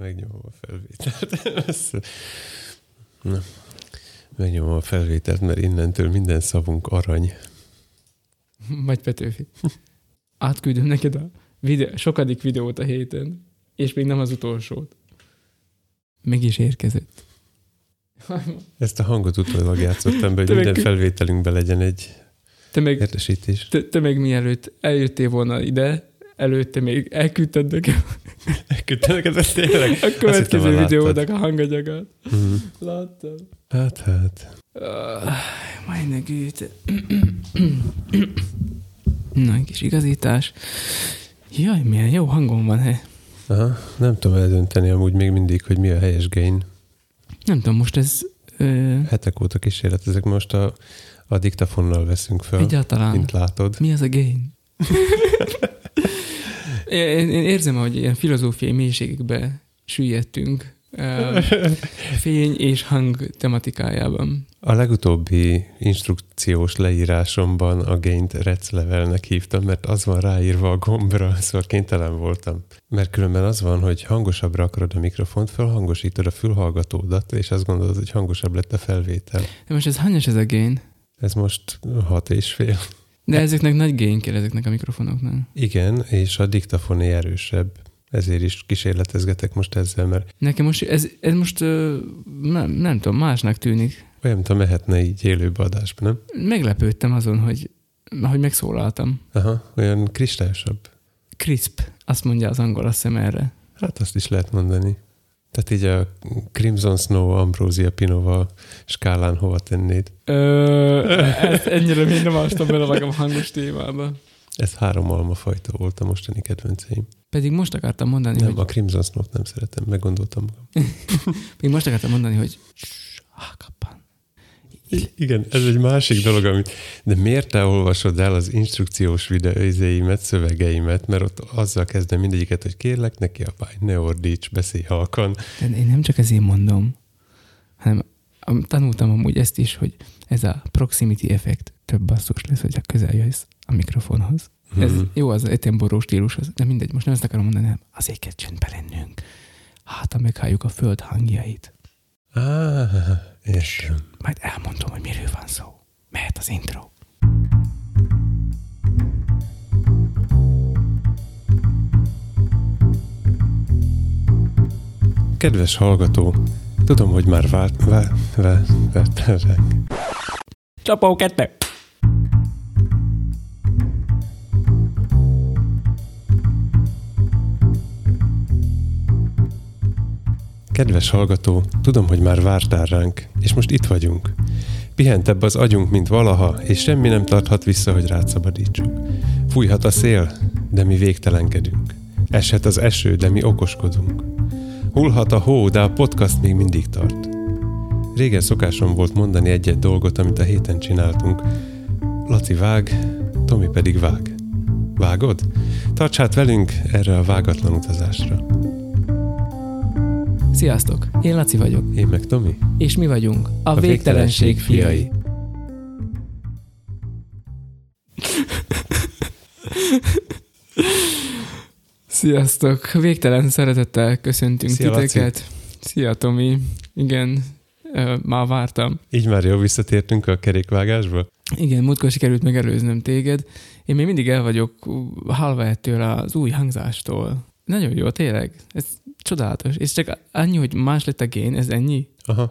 megnyomom a felvételt. Na, megnyomom a felvételt, mert innentől minden szavunk arany. Vagy Petőfi. Átküldöm neked a videó, sokadik videót a héten, és még nem az utolsót. Meg is érkezett. Ezt a hangot utólag játszottam be, hogy minden felvételünkben legyen egy te meg, értesítés. Te, te meg mielőtt eljöttél volna ide, előtte még elküldted nekem. elküldted nekem, ez tényleg? A következő videónak a hanganyagát. Mm. Láttam. Hát, hát. Uh, meine Güte. Na, egy kis igazítás. Jaj, milyen jó hangom van, he? Aha, nem tudom eldönteni amúgy még mindig, hogy mi a helyes gain. Nem tudom, most ez... Ö... Hetek óta kísérletezek, most a, a diktafonnal veszünk fel, Egyáltalán. mint látod. Mi az a gain? én, érzem, hogy ilyen filozófiai mélységekbe süllyedtünk fény és hang tematikájában. A legutóbbi instrukciós leírásomban a gaint rec levelnek hívtam, mert az van ráírva a gombra, szóval kénytelen voltam. Mert különben az van, hogy hangosabbra akarod a mikrofont, felhangosítod a fülhallgatódat, és azt gondolod, hogy hangosabb lett a felvétel. De most ez hányos ez a gain? Ez most hat és fél. De ezeknek nagy gain kell ezeknek a mikrofonoknak. Igen, és a diktafoné erősebb ezért is kísérletezgetek most ezzel, mert... Nekem most, ez, ez most nem, nem tudom, másnak tűnik. Olyan, mintha mehetne így élőbe adásba, nem? Meglepődtem azon, hogy, hogy megszólaltam. Aha, olyan kristályosabb. Crisp, azt mondja az angol, azt hiszem erre. Hát azt is lehet mondani. Tehát így a Crimson Snow Ambrosia Pinova skálán hova tennéd? Ö, ezt ennyire még nem ástam bele magam hangos témába. Ez három almafajta volt a mostani kedvenceim. Pedig most akartam mondani, nem, hogy... a Crimson Snow-t nem szeretem, meggondoltam magam. Pedig most akartam mondani, hogy igen, ez egy másik dolog, amit... De miért te olvasod el az instrukciós videóizéimet, szövegeimet, mert ott azzal kezdem mindegyiket, hogy kérlek neki a pály, ne ordíts, beszélj halkan. De én nem csak ezért mondom, hanem tanultam amúgy ezt is, hogy ez a proximity effekt több basszus lesz, hogy közel jössz a mikrofonhoz. Mm-hmm. Ez jó az etemboró stílushoz, de mindegy, most nem ezt akarom mondani, hanem azért kell csöndbe lennünk. Hát, ha meghalljuk a föld hangjait. Ah, értem. Majd elmondom, hogy miről van szó. Mehet az intro. Kedves hallgató, tudom, hogy már várt, várt, várt, várt, várt. Csapó kettő! Kedves hallgató, tudom, hogy már vártál ránk, és most itt vagyunk. Pihentebb az agyunk, mint valaha, és semmi nem tarthat vissza, hogy rátszabadítsuk. Fújhat a szél, de mi végtelenkedünk. Eshet az eső, de mi okoskodunk. Hullhat a hó, de a podcast még mindig tart. Régen szokásom volt mondani egy-egy dolgot, amit a héten csináltunk. Laci vág, Tomi pedig vág. Vágod? Tarts hát velünk erre a vágatlan utazásra. Sziasztok! Én Laci vagyok. Én meg Tomi. És mi vagyunk a, a végtelenség, végtelenség fiai. Sziasztok! Végtelen szeretettel köszöntünk Szia, titeket. Laci. Szia Tomi! Igen, már vártam. Így már jó visszatértünk a kerékvágásba? Igen, múltkor sikerült megelőznöm téged. Én még mindig el vagyok halva ettől az új hangzástól. Nagyon jó, tényleg. Ez csodálatos. És csak annyi, hogy más lett a gén, ez ennyi? Aha.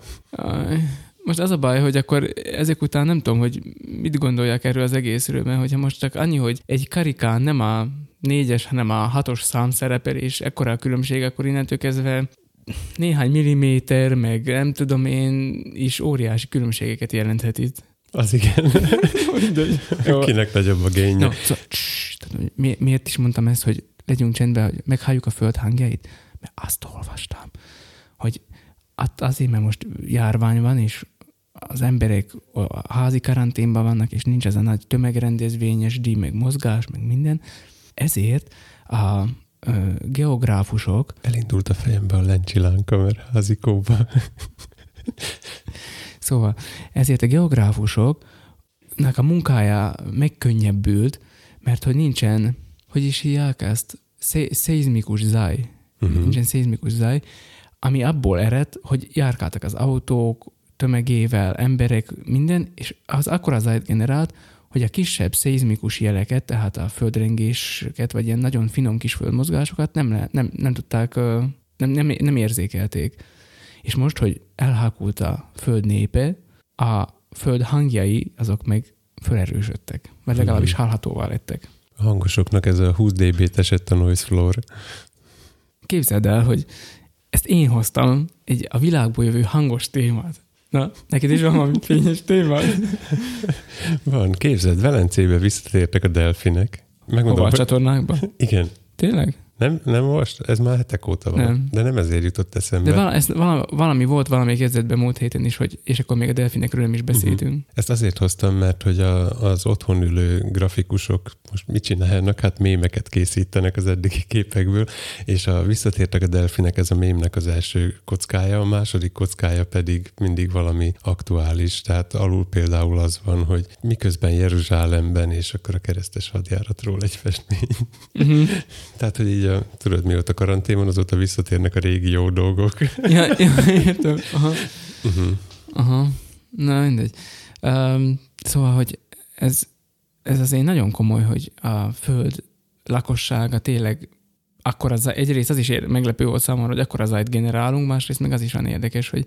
Most az a baj, hogy akkor ezek után nem tudom, hogy mit gondolják erről az egészről, mert hogyha most csak annyi, hogy egy karikán nem a négyes, hanem a hatos szám szerepel, és ekkora a különbség, akkor innentől kezdve néhány milliméter, meg nem tudom én, is óriási különbségeket jelenthet itt. Az igen. Kinek nagyobb a génye. No, szóval, mi, miért is mondtam ezt, hogy legyünk csendben, hogy meghalljuk a föld hangjait? Mert azt olvastam, hogy azért, mert most járvány van, és az emberek a házi karanténban vannak, és nincs ez a nagy tömegrendezvényes díj, meg mozgás, meg minden, ezért a geográfusok... Elindult a fejembe a lencsilánka, mert házikóba. szóval ezért a geográfusoknak a munkája megkönnyebbült, mert hogy nincsen, hogy is hívják ezt, szeizmikus záj uh-huh. nincsen szizmikus zaj, ami abból ered, hogy járkáltak az autók, tömegével, emberek, minden, és az akkora zajt generált, hogy a kisebb szeizmikus jeleket, tehát a földrengéseket, vagy ilyen nagyon finom kis földmozgásokat nem, le, nem, nem tudták, nem, nem, nem érzékelték. És most, hogy elhákult a föld népe, a föld hangjai azok meg felerősödtek, vagy legalábbis mhm. hallhatóvá lettek. A hangosoknak ez a 20 dB-t esett a noise floor. Képzeld el, hogy ezt én hoztam egy a világból jövő hangos témát. Na, neked is van valami fényes témád? Van, képzeld, Velencébe visszatértek a delfinek. Megmondom, Hova a csatornákba? Igen. Tényleg? Nem, nem most? Ez már hetek óta van. Nem. De nem ezért jutott eszembe. De vala, ez, valami, valami volt valami kezdetben múlt héten is, hogy, és akkor még a delfinekről nem is beszéltünk. Uh-huh. Ezt azért hoztam, mert hogy a, az otthon ülő grafikusok most mit csinálnak? Hát mémeket készítenek az eddigi képekből, és a visszatértek a delfinek, ez a mémnek az első kockája, a második kockája pedig mindig valami aktuális. Tehát alul például az van, hogy miközben Jeruzsálemben, és akkor a keresztes hadjáratról egy festmény. Uh-huh. Tehát, hogy így a, tudod, mióta karantén van, azóta visszatérnek a régi jó dolgok. ja, ja, értem. Aha. Uh-huh. Aha. Na, mindegy. Um, szóval, hogy ez, ez azért nagyon komoly, hogy a föld lakossága tényleg akkor az, egyrészt az is meglepő volt számomra, hogy akkor az generálunk, másrészt meg az is van érdekes, hogy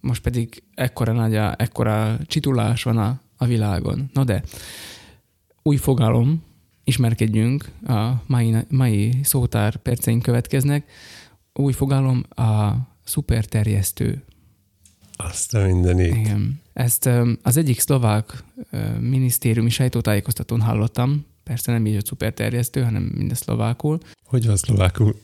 most pedig ekkora nagy, a, ekkora csitulás van a, a világon. No de, új fogalom, ismerkedjünk, a mai, mai szótár perceink következnek. Új fogalom a szuperterjesztő. Azt a mindenit. Igen. Ezt az egyik szlovák minisztériumi sajtótájékoztatón hallottam, persze nem így, hogy szuperterjesztő, hanem minden szlovákul. Hogy van szlovákul?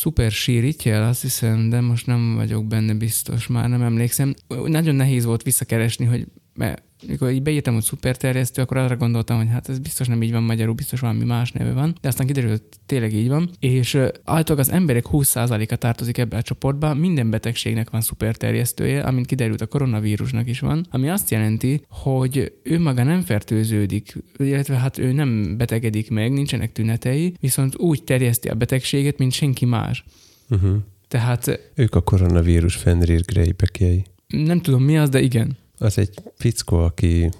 Szuper síritjel, azt hiszem, de most nem vagyok benne biztos, már nem emlékszem. Nagyon nehéz volt visszakeresni, hogy mert mikor így beírtam, hogy szuperterjesztő, akkor arra gondoltam, hogy hát ez biztos nem így van magyarul, biztos valami más neve van, de aztán kiderült, hogy tényleg így van. És általában az emberek 20%-a tartozik ebbe a csoportba, minden betegségnek van szuperterjesztője, amint kiderült a koronavírusnak is van, ami azt jelenti, hogy ő maga nem fertőződik, illetve hát ő nem betegedik meg, nincsenek tünetei, viszont úgy terjeszti a betegséget, mint senki más. Uh-huh. Tehát... Ők a koronavírus Fenrir Greybekjei. Nem tudom mi az, de igen. Az egy fickó, aki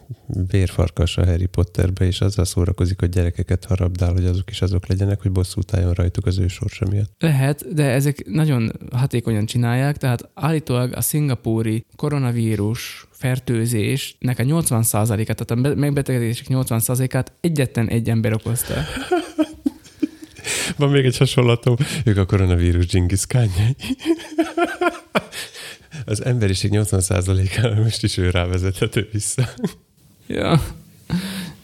vérfarkas a Harry Potterbe, és azzal szórakozik, hogy gyerekeket harabdál, hogy azok is azok legyenek, hogy bosszút álljon rajtuk az ő sorsa miatt. Lehet, de ezek nagyon hatékonyan csinálják, tehát állítólag a szingapúri koronavírus fertőzésnek a 80%-át, tehát a megbetegedések 80%-át egyetlen egy ember okozta. Van még egy hasonlatom, ők a koronavírus dzsingiszkányai az emberiség 80%-ára most is ő rávezethető vissza. Ja.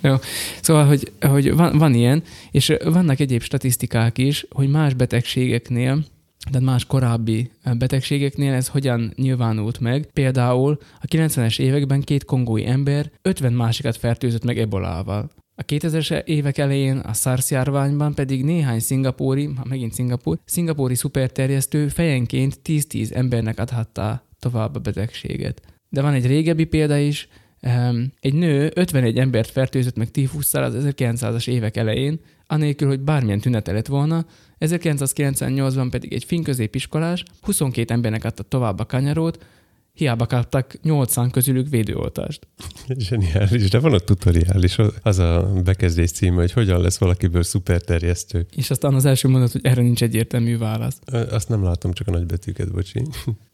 Jó. Szóval, hogy, hogy van, van ilyen, és vannak egyéb statisztikák is, hogy más betegségeknél, tehát más korábbi betegségeknél ez hogyan nyilvánult meg. Például a 90-es években két kongói ember 50 másikat fertőzött meg ebolával. A 2000-es évek elején a SARS járványban pedig néhány szingapúri, ha megint szingapúr, szingapúri szuperterjesztő fejenként 10-10 embernek adhatta tovább a betegséget. De van egy régebbi példa is, egy nő 51 embert fertőzött meg tífusszal az 1900-as évek elején, anélkül, hogy bármilyen tünete lett volna, 1998-ban pedig egy finn középiskolás 22 embernek adta tovább a kanyarót, hiába kaptak 80 közülük védőoltást. Zseniális, de van a tutoriális, az a bekezdés címe, hogy hogyan lesz valakiből szuperterjesztő. És aztán az első mondat, hogy erre nincs egyértelmű válasz. Azt nem látom, csak a nagybetűket, bocsi.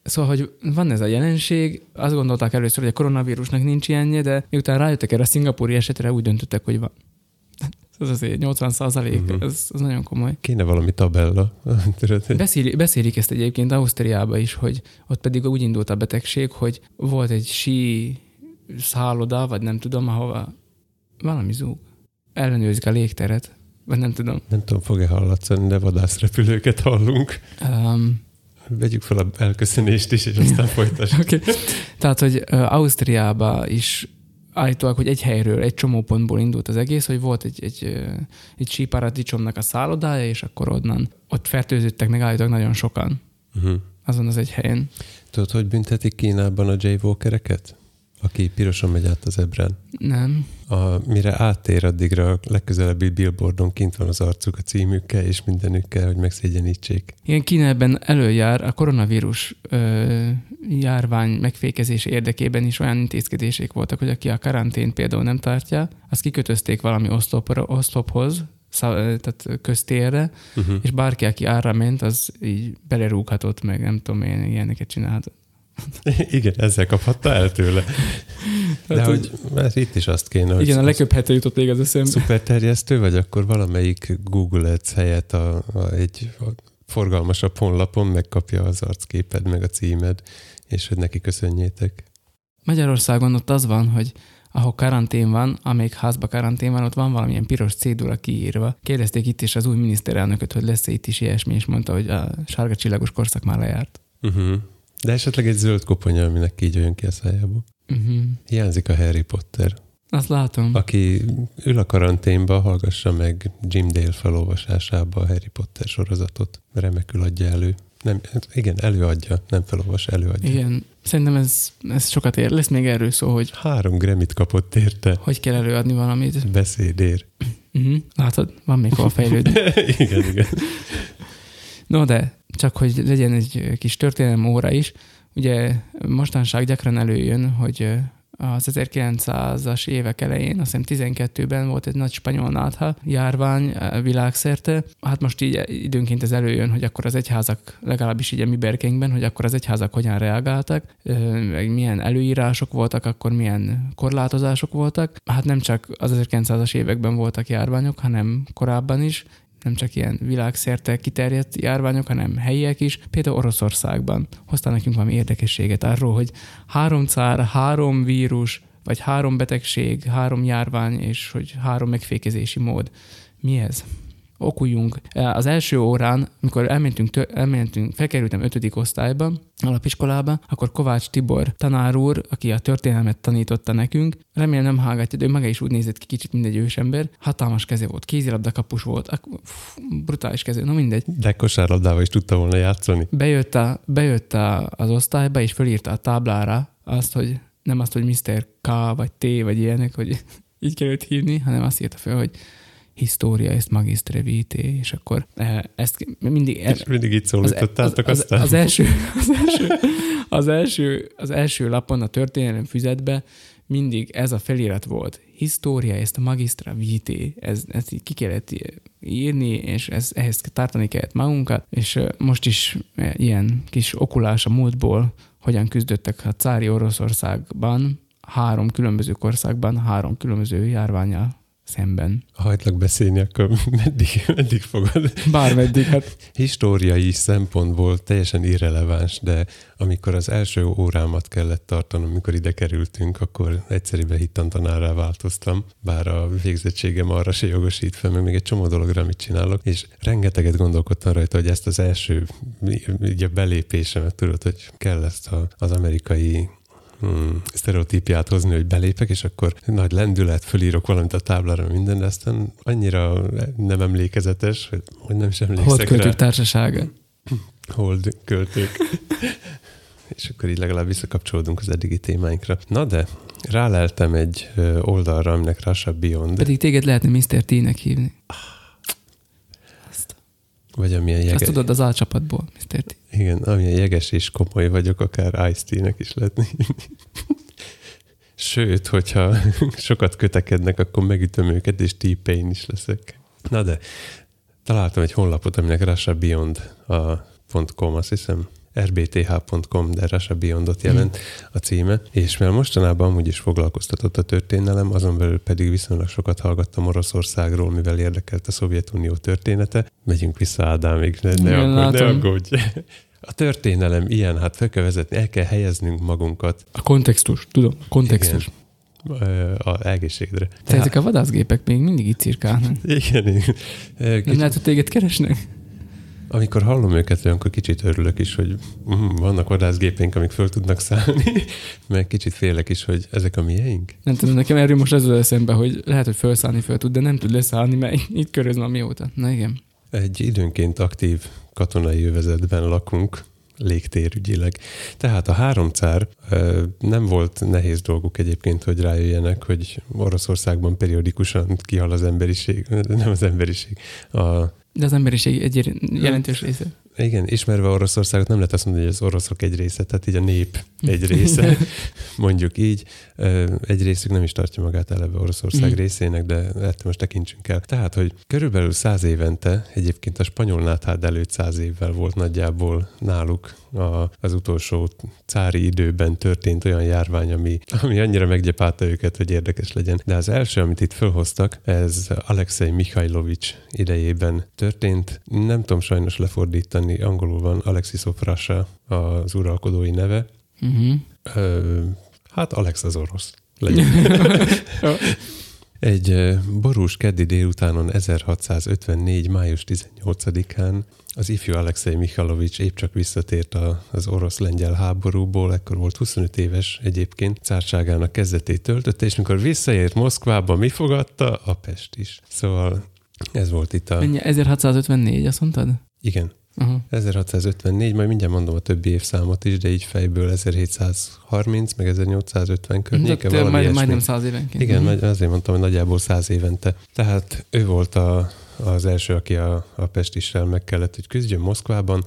Szóval, hogy van ez a jelenség, azt gondolták először, hogy a koronavírusnak nincs ilyenje, de miután rájöttek erre a szingapúri esetre, úgy döntöttek, hogy van ez azért 80 százalék, uh-huh. ez, ez nagyon komoly. Kéne valami tabella. Beszéli, beszélik ezt egyébként Ausztriában is, hogy ott pedig úgy indult a betegség, hogy volt egy sí szálloda, vagy nem tudom, ahova valami zúg. Ellenőrzik a légteret, vagy nem tudom. Nem tudom, fog-e hallatszani, de vadászrepülőket hallunk. Um, Vegyük fel a elköszönést is, és aztán folytassuk. okay. Tehát, hogy Ausztriába is állítólag, hogy egy helyről, egy csomópontból indult az egész, hogy volt egy, egy, egy síparadicsomnak a szállodája, és akkor onnan ott fertőzöttek meg állítólag nagyon sokan. Uh-huh. Azon az egy helyen. Tudod, hogy büntetik Kínában a J. Aki pirosan megy át az ebrán. Nem. A, mire áttér, addigra a legközelebbi billboardon kint van az arcuk a címükkel és mindenükkel, hogy megszégyenítsék. Igen, Kína ebben előjár a koronavírus ö, járvány megfékezése érdekében is olyan intézkedések voltak, hogy aki a karantén például nem tartja, azt kikötözték valami oszlopra, oszlophoz, szá- tehát köztérre, Uh-huh. és bárki, aki arra ment, az így belerúghatott meg, nem tudom én, ilyeneket csinálhatott. Igen, ezzel kaphatta el tőle. De Hát, hogy mert itt is azt kéne, hogy Igen, a legköbbhető jutott még az eszembe. szuperterjesztő, vagy akkor valamelyik Google Ads helyett a, a, egy a forgalmasabb honlapon megkapja az arcképed, meg a címed, és hogy neki köszönjétek. Magyarországon ott az van, hogy ahol karantén van, amelyik házba karantén van, ott van valamilyen piros cédula kiírva. Kérdezték itt is az új miniszterelnököt, hogy lesz itt is ilyesmi, és mondta, hogy a sárga csillagos korszak már lejárt. Uh-huh. De esetleg egy zöld koponya, aminek így jön ki a szájából. Uh-huh. Hiányzik a Harry Potter. Azt látom. Aki ül a karanténba, hallgassa meg Jim Dale felolvasásába a Harry Potter sorozatot. Remekül adja elő. Nem, igen, előadja, nem felolvas, előadja. Igen, szerintem ez, ez sokat ér. Lesz még erről szó, hogy Három Grammy-t kapott érte hogy kell előadni valamit. beszédér. Uh-huh. Látod, van még hol fejlődni. igen, igen. No, de csak hogy legyen egy kis történelem óra is, ugye mostanság gyakran előjön, hogy az 1900-as évek elején, azt hiszem 12-ben volt egy nagy spanyol nátha járvány világszerte. Hát most így időnként ez előjön, hogy akkor az egyházak, legalábbis így a mi berkeinkben, hogy akkor az egyházak hogyan reagáltak, meg milyen előírások voltak, akkor milyen korlátozások voltak. Hát nem csak az 1900-as években voltak járványok, hanem korábban is, nem csak ilyen világszerte kiterjedt járványok, hanem helyiek is. Például Oroszországban hoztál nekünk valami érdekességet arról, hogy három cár, három vírus, vagy három betegség, három járvány, és hogy három megfékezési mód. Mi ez? Okuljunk. Az első órán, amikor elmentünk, elmentünk felkerültem ötödik osztályba, alapiskolába, akkor Kovács Tibor tanár úr, aki a történelmet tanította nekünk, remélem nem hallgatja, de ő maga is úgy nézett ki kicsit, mint egy ősember. Hatalmas keze volt, kézilabda kapus volt, pff, brutális keze, no mindegy. De kosárlabdával is tudta volna játszani. Bejött, a, bejött a, az osztályba, és fölírta a táblára azt, hogy nem azt, hogy Mr. K, vagy T, vagy ilyenek, hogy így kellett hívni, hanem azt írta fel, hogy história ezt magistre vitae, és akkor eh, ezt mindig... És mindig így szólítottátok az, aztán. az, az, első, az, első, az, első, az első lapon a történelem füzetbe mindig ez a felirat volt. História ezt a magistra vitae. Ez, ezt így ki kellett írni, és ez, ehhez tartani kellett magunkat, és eh, most is eh, ilyen kis okulás a múltból, hogyan küzdöttek a cári Oroszországban, három különböző országban, három különböző járványal szemben. Ha hagylak beszélni, akkor meddig, meddig fogod? Bármeddig, hát Históriai szempontból teljesen irreleváns, de amikor az első órámat kellett tartanom, amikor ide kerültünk, akkor egyszerűen hittantanárá változtam, bár a végzettségem arra se jogosít fel, meg még egy csomó dologra, amit csinálok, és rengeteget gondolkodtam rajta, hogy ezt az első így a belépésemet tudod, hogy kell ezt a, az amerikai hmm, sztereotípiát hozni, hogy belépek, és akkor nagy lendület, fölírok valamit a táblára, minden, de aztán annyira nem emlékezetes, hogy, nem is emlékszek költők rá. társasága. Hold költők. és akkor így legalább visszakapcsolódunk az eddigi témáinkra. Na de, ráleltem egy oldalra, aminek Russia Beyond, Pedig téged lehetne Mr. T-nek hívni. Azt, vagy amilyen jeges, tudod az alcsapatból, Mr. T. igen, amilyen jeges és komoly vagyok, akár Ice-T-nek is lehetne hívni. Sőt, hogyha sokat kötekednek, akkor megütöm őket, és T-Pain is leszek. Na de, találtam egy honlapot, aminek Russia Beyond a .com, azt hiszem, rbth.com, de Russia Beyondot jelent a címe, és mivel mostanában amúgy is foglalkoztatott a történelem, azon belül pedig viszonylag sokat hallgattam Oroszországról, mivel érdekelt a Szovjetunió története. Megyünk vissza Ádámig, ne, ne, Igen, aggódj, ne aggódj. A történelem ilyen, hát fel kell vezetni, el kell helyeznünk magunkat A kontextus, tudom, a kontextus. ö, a egészségre. Te ezek a vadászgépek még mindig itt cirkálnak. Igen, igen. Ö, Nem Kicsit, lehet, hogy téged keresnek? Amikor hallom őket, olyankor kicsit örülök is, hogy mm, vannak vadászgépeink, amik föl tudnak szállni, meg kicsit félek is, hogy ezek a mieink. Nem tudom, nekem erről most az jut eszembe, hogy lehet, hogy felszállni föl tud, de nem tud leszállni, mert itt köröz már mióta. Na igen. Egy időnként aktív katonai övezetben lakunk, légtérügyileg. Tehát a három cár nem volt nehéz dolguk egyébként, hogy rájöjjenek, hogy Oroszországban periódikusan kihal az emberiség, nem az emberiség, a De az emberiség egy jelentős része. igen, ismerve Oroszországot nem lehet azt mondani, hogy az oroszok egy része, tehát így a nép egy része, mondjuk így. Egy részük nem is tartja magát eleve Oroszország Mhm. részének, de ettől most tekintsünk el. Tehát, hogy körülbelül száz évente, egyébként a spanyol náthád előtt száz évvel volt nagyjából náluk a, az utolsó cári időben történt olyan járvány, ami, ami annyira meggyepálta őket, hogy érdekes legyen. De az első, amit itt fölhoztak, ez Alexei Mikhailovics idejében történt. Nem tudom sajnos lefordítani, angolul van Alexis of Russia az uralkodói neve. Uh-huh. Ö, hát Alex az orosz. Legyen. Egy borús keddi délutánon 1654. május 18-án az ifjú Alexei Mikhailovics épp csak visszatért a, az orosz-lengyel háborúból, ekkor volt 25 éves egyébként, cárságának kezdetét töltötte, és mikor visszaért Moszkvába, mi fogadta? A Pest is. Szóval ez volt itt a... Mennyi? 1654, azt mondtad? Igen, Aha. 1654, majd mindjárt mondom a többi évszámot is, de így fejből 1730, meg 1850 környéke, valami majd, majdnem száz évenként. Igen, nagy- azért mondtam, hogy nagyjából száz évente. Tehát ő volt a, az első, aki a, a pestissel meg kellett, hogy küzdjön Moszkvában.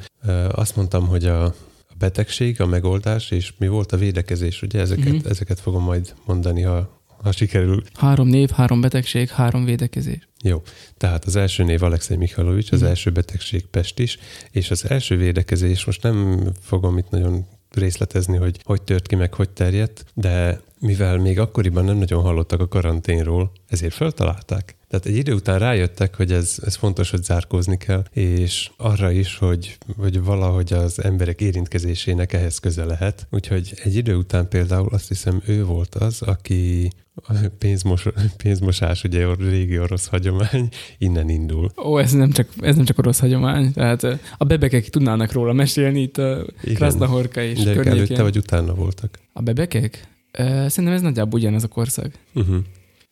Azt mondtam, hogy a, a betegség, a megoldás, és mi volt a védekezés, ugye ezeket, Mhm. ezeket fogom majd mondani, ha, ha sikerül. Három név, három betegség, három védekezés. Jó, tehát az első név Alexei Mikhailovics, az Mhm. első betegség pestis, és az első védekezés, most nem fogom itt nagyon részletezni, hogy hogy tört ki, meg hogy terjedt, de mivel még akkoriban nem nagyon hallottak a karanténról, ezért feltalálták. Tehát egy idő után rájöttek, hogy ez, ez fontos, hogy zárkózni kell, és arra is, hogy, hogy valahogy az emberek érintkezésének ehhez köze lehet. Úgyhogy egy idő után például azt hiszem ő volt az, aki a pénzmos, pénzmosás, ugye a régi orosz hagyomány, innen indul. Ó, ez nem csak, ez nem csak orosz hagyomány. Tehát a bebekek tudnának róla mesélni itt a. Krasznahorka és De környékén. előtte vagy utána voltak. A bebekek? Szerintem ez nagyjából ugyanaz a korszak. Uh-huh.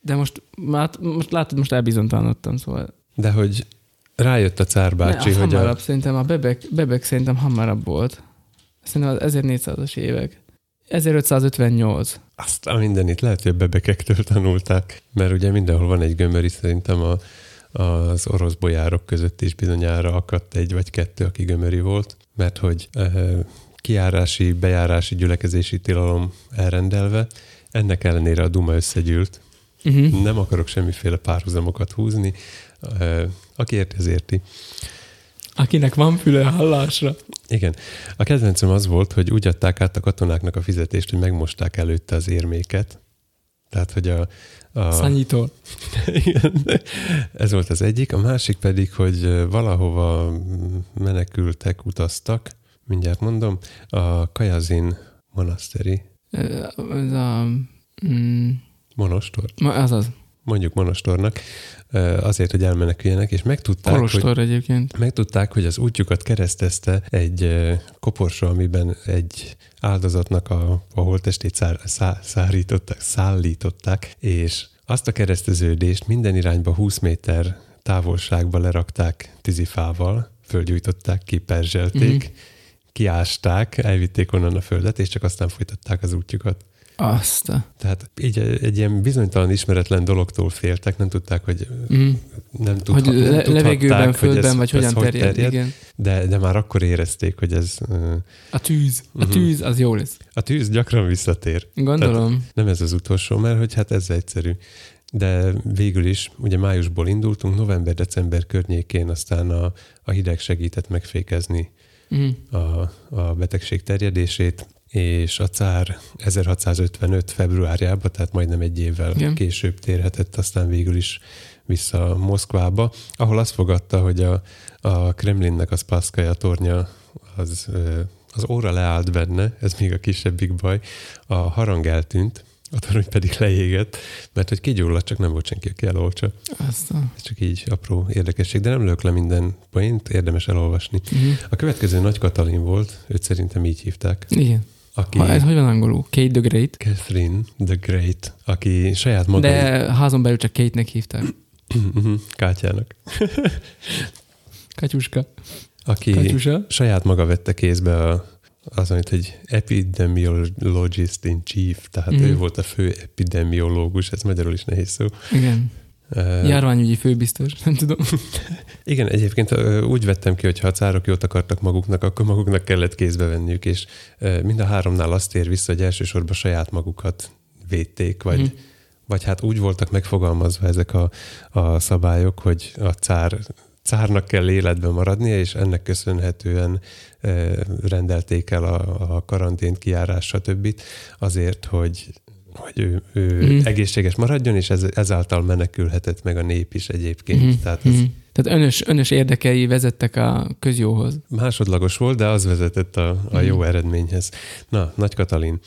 De most, hát, most látod, most elbizonytalanodtam, szóval. De hogy rájött a cárbácsi, ne, hogy hamarabb a... szerintem a bebek, bebek szerintem hamarabb volt. Szerintem az 1400-as évek. 1558. Azt a mindenit lehet, hogy a bebekektől tanulták, mert ugye mindenhol van egy gömöri, szerintem a, az orosz bolyárok között is bizonyára akadt egy vagy kettő, aki gömöri volt, mert hogy kiárási, bejárási gyülekezési tilalom elrendelve, ennek ellenére a Duma összegyűlt. Uh-huh. Nem akarok semmiféle párhuzamokat húzni, aki érti, az érti. Akinek van füle hallásra. Igen. A kedvencem az volt, hogy úgy adták át a katonáknak a fizetést, hogy megmosták előtte az érméket. Tehát, hogy a... a Szanyítól. igen, ez volt az egyik. A másik pedig, hogy valahova menekültek, utaztak, mindjárt mondom, a Kajazin monaszteri Ez a... Mm, monostor, ma- az az. mondjuk monostornak, azért, hogy elmeneküljenek, és megtudták, hogy Kolostor egyébként. Megtudták, hogy az útjukat keresztezte egy koporsó, amiben egy áldozatnak a, a holttestét szár, szá, szárították, szállították, és azt a kereszteződést minden irányba 20 méter távolságba lerakták tizifával, földgyújtották ki, perzselték, Mhm. uh-huh. Kiásták, elvitték onnan a földet, és csak aztán folytatták az útjukat. Azt. Tehát így egy ilyen bizonytalan, ismeretlen dologtól féltek, nem tudták, hogy Mm. nem, tudha, Hogy nem tudhatták, levegőben, hogy földben, ez, vagy ez hogyan hogy terjed. Igen. de, de már akkor érezték, hogy ez A tűz. A Mhm. tűz, az jó lesz. a tűz gyakran visszatér. Gondolom. Nem ez az utolsó, mert hogy hát ez egyszerű. De végül is, ugye májusból indultunk, november-december környékén aztán a, a hideg segített megfékezni Mm. a, a betegség terjedését, és a cár 1655. februárjában, tehát majdnem egy évvel Igen. Később térhetett aztán végül is vissza Moszkvába, ahol azt fogadta, hogy a, a Kremlinnek a Spaszkaja tornya az, az óra leállt benne, ez még a kisebbik baj, a harang eltűnt, a torony pedig leégett, mert hogy kigyulladt, csak nem volt senki, aki elolcsa. Azt a... Ez csak így apró érdekesség, de nem lök le minden point, érdemes elolvasni. Mm. A következő Nagy Katalin volt, őt szerintem így hívták, Igen. aki Ha, ez hogy van angolul? Kate the Great? Catherine the Great, aki saját maga De házon belül csak Kate-nek hívták. Mhm, Kátyának, Katyuska. aki Katyusa. saját maga vette kézbe a, az, amit egy epidemiologist in chief, tehát Mhm. mm. ő volt a fő epidemiológus, ez magyarul is nehéz szó. Igen. Uh, Járványügyi főbiztos, nem tudom. Igen, egyébként úgy vettem ki, hogy ha a cárok jót akartak maguknak, akkor maguknak kellett kézbe venniük, és mind a háromnál azt ér vissza, hogy elsősorban saját magukat védték, vagy, Mhm. mm. vagy hát úgy voltak megfogalmazva ezek a, a szabályok, hogy a cár cárnak kell életben maradnia, és ennek köszönhetően rendelték el a, a karantént kijárás, stb. azért, hogy hogy ő, ő Mhm. mm. egészséges maradjon, és ez, ezáltal menekülhetett meg a nép is egyébként. Mm. Mhm, Tehát ez mhm. Tehát önös, önös érdekei vezettek a közjóhoz. Másodlagos volt, de az vezetett a, a jó Mhm. eredményhez. Na, Nagy Katalin.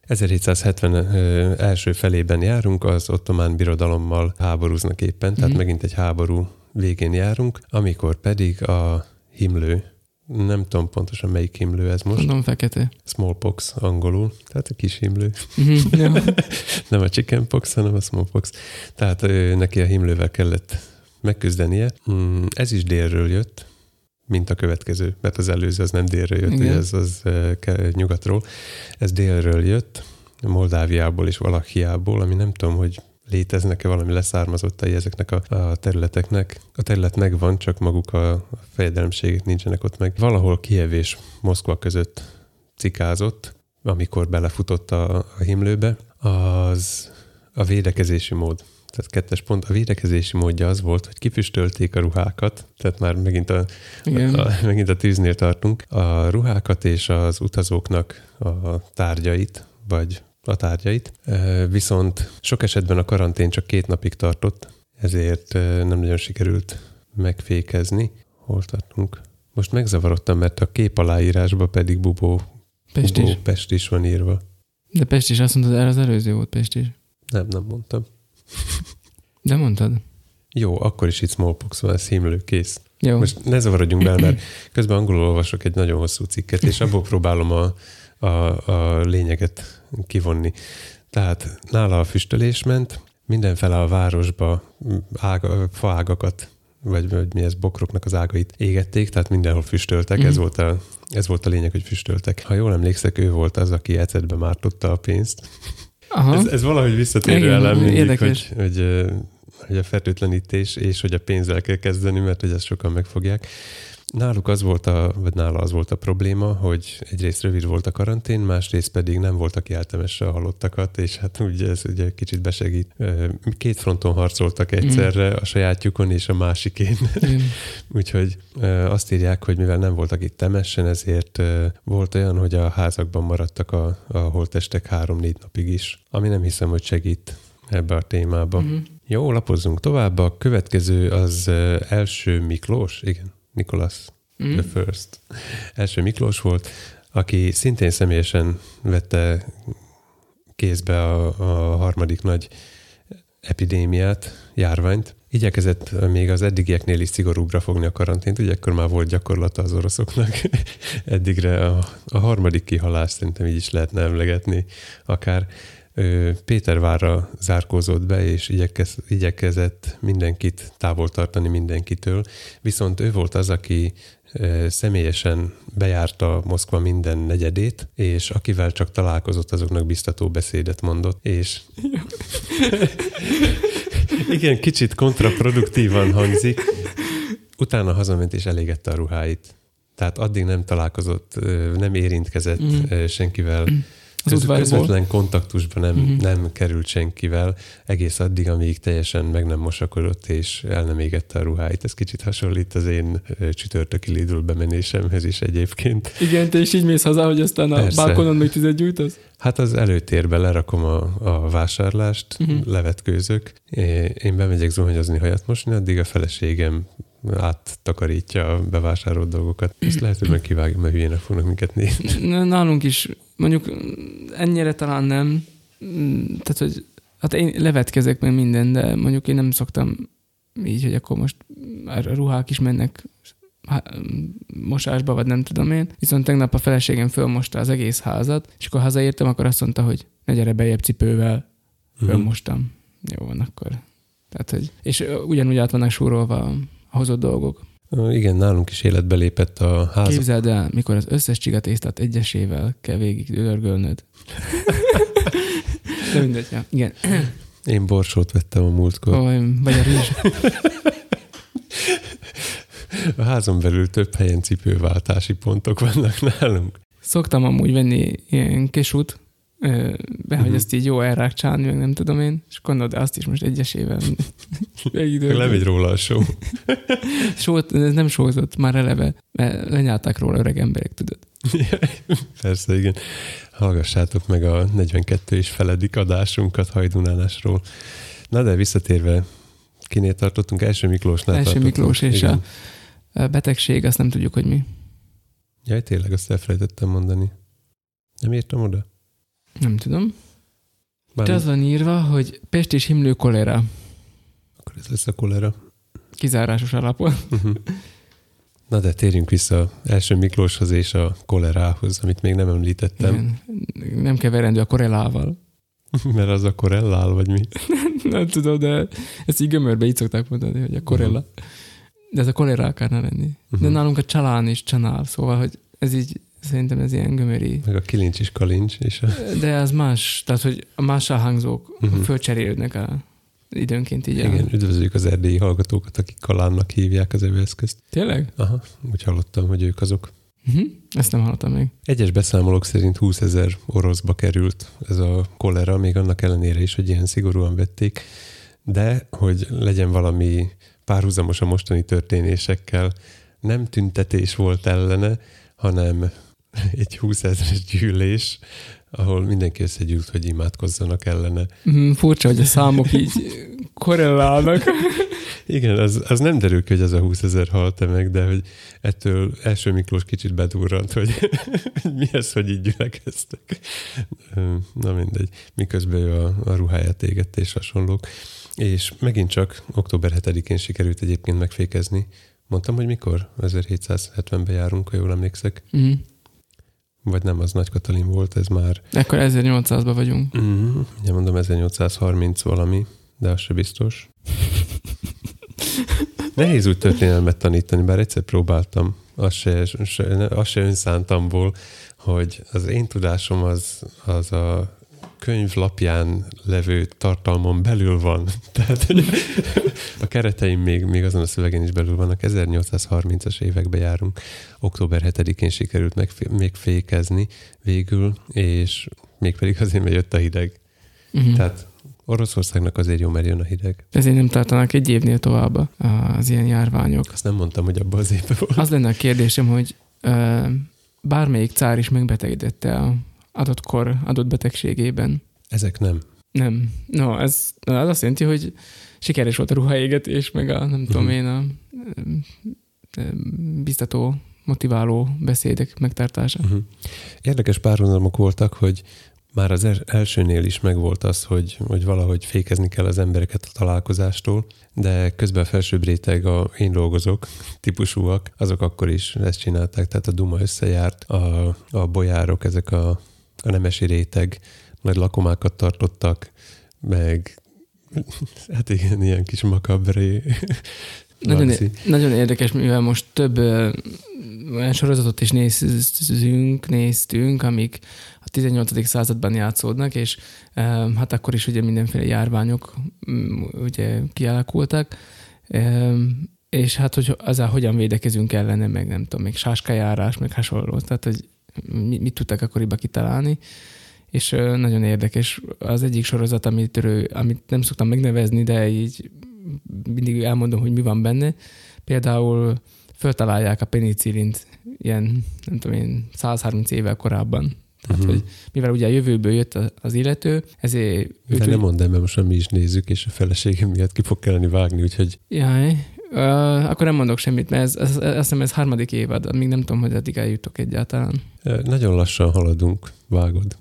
1770 ö, első felében járunk, az ottomán birodalommal háborúznak éppen, tehát Mhm. megint egy háború végén járunk, amikor pedig a himlő, nem tudom pontosan melyik himlő ez most, Mondom fekete. smallpox angolul, tehát a kis himlő, Mhm, nem a chickenpox, hanem a smallpox. Tehát neki a himlővel kellett megküzdenie. Mm, Ez is délről jött, mint a következő, mert az előző az nem délről jött, ugye ez az nyugatról. Ez délről jött, Moldáviából és Valachiából, ami nem tudom, hogy léteznek-e valami leszármazottai ezeknek a, a területeknek. A terület megvan, csak maguk a, a fejedelemségek nincsenek ott meg. Valahol Kiev és Moszkva között cikázott, amikor belefutott a, a himlőbe, az a védekezési mód. Tehát kettes pont, a védekezési módja az volt, hogy kifüstölték a ruhákat, tehát már megint a, Igen. a, megint a tűznél tartunk, a ruhákat és az utazóknak a tárgyait, vagy a tárgyait. Viszont sok esetben a karantén csak két napig tartott, ezért nem nagyon sikerült megfékezni. Hol tartunk? Most megzavarodtam, mert a kép aláírásba pedig Bubó, Pest Bubó is. Pest is van írva. De Pest is, azt mondtad, erre az előző volt Pest is. Nem, nem mondtam. De mondtad. Jó, akkor is itt smallpox van, ez hímlő, kész. Jó. Most ne zavarodjunk bele, mert közben angolul olvasok egy nagyon hosszú cikket, és abból próbálom a, a, a lényeget kivonni. Tehát nála a füstölés ment, mindenfele a városba ága, faágakat, vagy, vagy mi ez, bokroknak az ágait égették, tehát mindenhol füstöltek, Mhm. ez, volt a, ez volt a lényeg, hogy füstöltek. Ha jól emlékszek, ő volt az, aki ecetbe mártotta a pénzt. Aha. Ez, ez valahogy visszatérő Igen, elem mindig, érdekes. hogy, hogy, hogy a fertőtlenítés és hogy a pénzzel kell kezdeni, mert hogy ezt sokan megfogják. Náluk az volt a, vagy nála az volt a probléma, hogy egyrészt rövid volt a karantén, másrészt pedig nem volt, aki eltemesse a halottakat, és hát úgy ez ugye kicsit besegít. Két fronton harcoltak egyszerre, a sajátjukon és a másikén. Igen. Úgyhogy azt írják, hogy mivel nem voltak itt temessen, ezért volt olyan, hogy a házakban maradtak a, a holttestek három-négy napig is, ami nem hiszem, hogy segít ebbe a témába. Mhm. Jó, lapozzunk tovább. A következő az első Miklós, igen, Nikolas Mhm. the first. Első Miklós volt, aki szintén személyesen vette kézbe a, a harmadik nagy epidémiát, járványt. Igyekezett még az eddigieknél is szigorúbbra fogni a karantént, ugye akkor már volt gyakorlata az oroszoknak. Eddigre a, a harmadik kihalás szerintem így is lehetne emlegetni akár. Pétervárra zárkózott be, és igyekez, igyekezett mindenkit távol tartani mindenkitől. Viszont ő volt az, aki személyesen bejárta Moszkva minden negyedét, és akivel csak találkozott, azoknak biztató beszédet mondott, és igen, kicsit kontraproduktívan hangzik. Utána hazament és elégette a ruháit. Tehát addig nem találkozott, nem érintkezett ö, senkivel. Az udvarból. közvetlen kontaktusban nem, Mhm. nem került senkivel, egész addig, amíg teljesen meg nem mosakodott és el nem égette a ruháit. Ez kicsit hasonlít az én csütörtöki Lidl bemenésemhez is egyébként. Igen, te is így mész haza, hogy aztán a Persze. balkonon még tüzet gyújtasz? Hát az előtérbe lerakom a, a vásárlást, uh-huh. levetkőzök, én bemegyek zuhanyozni, hajat mosni, addig a feleségem áttakarítja a bevásárolt dolgokat. Ezt lehet, hogy meg kivágja, mert hülyének fognak minket nézni. Nálunk is, mondjuk ennyire talán nem, Mm, tehát hogy hát én levetkezek meg minden, de mondjuk én nem szoktam így, hogy akkor most a ruhák is mennek mosásba, vagy nem tudom én. Viszont tegnap a feleségem fölmosta az egész házat, és akkor hazaértem, akkor azt mondta, hogy ne gyere bejebb cipővel, Mhm. fölmostam. Jó van akkor. Tehát, hogy, és ugyanúgy át vannak súrolva a hozott dolgok. Igen, nálunk is életbe lépett a ház. Képzeld el, mikor az összes csigatésztát egyesével kell végig dörgölnöd. De mindegy, ja. igen. Én borsót vettem a múltkor. Vagy, vagy a rizs. A házon belül több helyen cipőváltási pontok vannak nálunk. Szoktam amúgy venni ilyen kesút, be, hogy Mhm. ezt így jó elrákcsálni, meg nem tudom én, és gondolod, de azt is most egyesével végig Lemegy róla a só. Sót, ez nem sózott már eleve, mert lenyálták róla öreg emberek, tudod. Persze, igen. Hallgassátok meg a 42 és feledik adásunkat hajdunálásról. Na de visszatérve, kinél tartottunk? Első Miklósnál Első tartottunk. Miklós és Igen. a betegség, azt nem tudjuk, hogy mi. Jaj, tényleg, azt elfelejtettem mondani. Nem írtam oda? Nem tudom. Bár De az van írva, hogy pest és himlő kolera, akkor ez lesz a kolera. kizárásos alapon. Mhm. Na de térjünk vissza első Miklóshoz és a kolerához, amit még nem említettem, Igen. Nem keverendő a korelával. mert az a korellál, vagy mi? nem tudom, de ezt így gömörbe így szokták mondani, hogy a korella. De ez a kolera akárna lenni. De Mhm. nálunk a csalán is csanál, szóval, hogy ez így, szerintem ez ilyen gömöri. Meg a kilincs is kalincs, és a... De az más, tehát, hogy más hangzók Mhm. uh-huh. fölcserélődnek a időnként így. Igen, üdvözlőjük az erdélyi hallgatókat, akik kalánnak hívják az evőeszközt. Tényleg? Aha, úgy hallottam, hogy ők azok. Uh-huh. Ezt nem hallottam még. Egyes beszámolók szerint 20 ezer oroszba került ez a kolera, még annak ellenére is, hogy ilyen szigorúan vették, de hogy legyen valami párhuzamos a mostani történésekkel, nem tüntetés volt ellene, hanem egy 20 ezeres gyűlés, ahol mindenki összegyűlt, hogy imádkozzanak ellene. Mm, furcsa, hogy a számok így korrelálnak. Igen, az, az nem derül ki, hogy az a 20 ezer halt meg, de hogy ettől első Miklós kicsit bedurrant, hogy mi ez, hogy így gyülekeztek. Na mindegy, miközben ő a, a ruháját égette és hasonlók. És megint csak október 7-én sikerült egyébként megfékezni. Mondtam, hogy mikor? 1770-ben járunk, ha jól emlékszek. Mm. Vagy nem, az Nagy Katalin volt, ez már Ekkor 1800-ban vagyunk. Mm, ugye mondom 1830 valami, de az se biztos. Nehéz úgy történelmet tanítani, bár egyszer próbáltam, az se, se, az se önszántamból, hogy az én tudásom az, az a könyv lapján levő tartalmon belül van. Tehát a kereteim még, még azon a szövegen is belül vannak. 1830-as évekbe járunk. Október 7-én sikerült megfé- még fékezni végül, és mégpedig azért, mert jött a hideg. Mm. Tehát Oroszországnak azért jó, mert jön a hideg. Ezért nem tartanak egy évnél tovább az ilyen járványok. Azt nem mondtam, hogy abban az évben volt. Az lenne a kérdésem, hogy ö, bármelyik cár is megbetegedette a adott kor, adott betegségében. Ezek nem. Nem. No, ez az azt jelenti, hogy sikeres volt a ruhaégetés, meg a, nem tudom Mhm. én, a biztató, motiváló beszédek megtartása. Uh-huh. Érdekes párhuzamok voltak, hogy már az elsőnél is megvolt az, hogy, hogy valahogy fékezni kell az embereket a találkozástól, de közben a felsőbb réteg, a én dolgozók típusúak, azok akkor is ezt csinálták, tehát a Duma összejárt, a, a bolyárok, ezek a, a nemesi réteg nagy lakomákat tartottak, meg hát igen, ilyen kis makabré. Nagyon, nagyon érdekes, mivel most több olyan sorozatot is nézzünk, néztünk, amik a 18. században játszódnak, és hát akkor is ugye mindenféle járványok ugye kialakultak, és hát hogy ezzel hogyan védekezünk ellene, meg nem tudom, még sáskajárás, meg hasonló, tehát hogy mit, mit tudtak akkoriban kitalálni, és nagyon érdekes. Az egyik sorozat, amit, ő, amit nem szoktam megnevezni, de így mindig elmondom, hogy mi van benne. Például föltalálják a penicillint ilyen, nem tudom én, 130 évvel korábban. Tehát, uh-huh. hogy mivel ugye a jövőből jött az illető, ezért őt nem mondd el, mert most mi is nézzük, és a feleségem miatt ki fog kelleni vágni, úgyhogy Jaj, uh, akkor nem mondok semmit, mert ez, ez, azt hiszem ez harmadik évad, még nem tudom, hogy addig eljutok egyáltalán. nagyon lassan haladunk, vágod.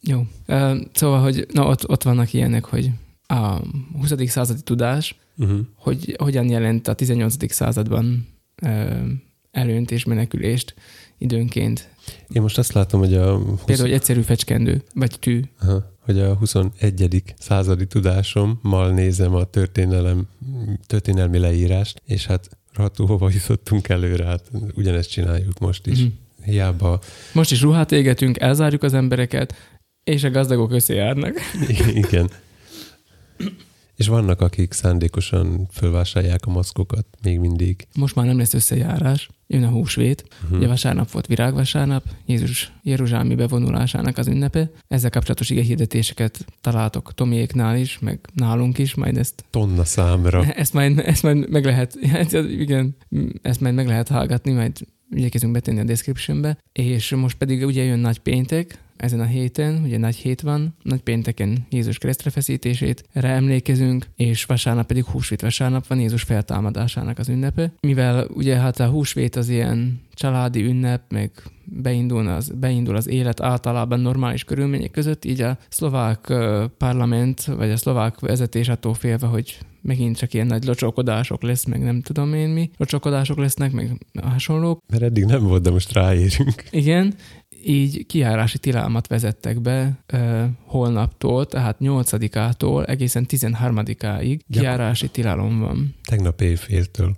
Jó. Uh, szóval, hogy na, ott, ott vannak ilyenek, hogy a 20. századi tudás, Uh-huh. hogy hogyan jelent a 18. században uh, előnt és menekülést időnként. Én most azt látom, hogy a, 20, Például egy egyszerű fecskendő, vagy tű. aha, hogy a 21. századi tudásommal nézem a történelem, történelmi leírást, és hát Raható, hova jutottunk előre, hát ugyanezt csináljuk most is. Mhm. Hiába, Most is ruhát égetünk, elzárjuk az embereket, és a gazdagok összejárnak. igen. És vannak, akik szándékosan fölvásárolják a maszkokat még mindig. Most már nem lesz összejárás, jön a húsvét. Hm. Ugye vasárnap volt virágvasárnap, Jézus Jeruzsálemi bevonulásának az ünnepe. Ezzel kapcsolatos hirdetéseket találtok Tomiéknál is, meg nálunk is, majd ezt Tonna számra. Ezt majd, ezt majd meg lehet, hát igen, ezt majd meg lehet hallgatni, majd igyekezünk betenni a descriptionbe. És most pedig ugye jön nagy péntek, ezen a héten, ugye nagy hét van, nagy pénteken Jézus keresztre feszítését, erre emlékezünk, és vasárnap pedig húsvét vasárnap van Jézus feltámadásának az ünnepe. Mivel ugye hát a húsvét az ilyen családi ünnep, meg beindul az, beindul az élet általában normális körülmények között, így a szlovák parlament, vagy a szlovák vezetés attól félve, hogy megint csak ilyen nagy locsolkodások lesz, meg nem tudom én mi, locsolkodások lesznek, meg hasonlók. Mert eddig nem volt, de most ráérünk. Igen, így kiárási tilalmat vezettek be ö, holnaptól, tehát 8-ától egészen 13-áig kiárási tilalom van. Tegnap éjféltől.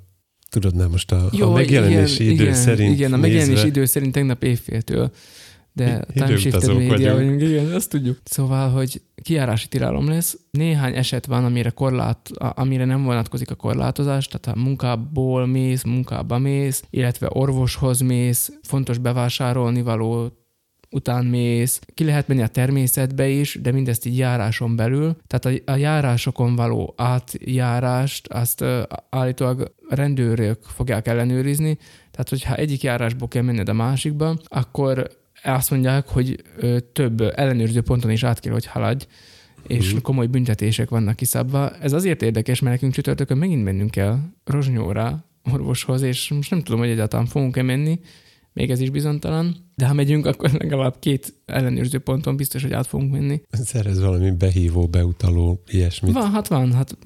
Tudod, nem most a, a megjelenési igen, idő igen, szerint Igen, a megjelenési nézve, idő szerint tegnap éjféltől. De I- time shifted időutazók média vagyunk. igen, azt tudjuk. Szóval, hogy kiárási tilalom lesz. Néhány eset van, amire, korlát, amire nem vonatkozik a korlátozás, tehát ha munkából mész, munkába mész, illetve orvoshoz mész, fontos bevásárolni való után mész, ki lehet menni a természetbe is, de mindezt így járáson belül. Tehát a, a járásokon való átjárást, azt ö, állítólag rendőrök fogják ellenőrizni, tehát hogyha egyik járásból kell menned a másikba, akkor azt mondják, hogy több ellenőrző ponton is át kell, hogy haladj, és Mhm. komoly büntetések vannak kiszabva. Ez azért érdekes, mert nekünk csütörtökön megint mennünk kell Rozsnyóra orvoshoz, és most nem tudom, hogy egyáltalán fogunk-e menni, még ez is bizonytalan, de ha megyünk, akkor legalább két ellenőrző ponton biztos, hogy át fogunk menni. szerez valami behívó, beutaló, ilyesmit. Van, hát van, hát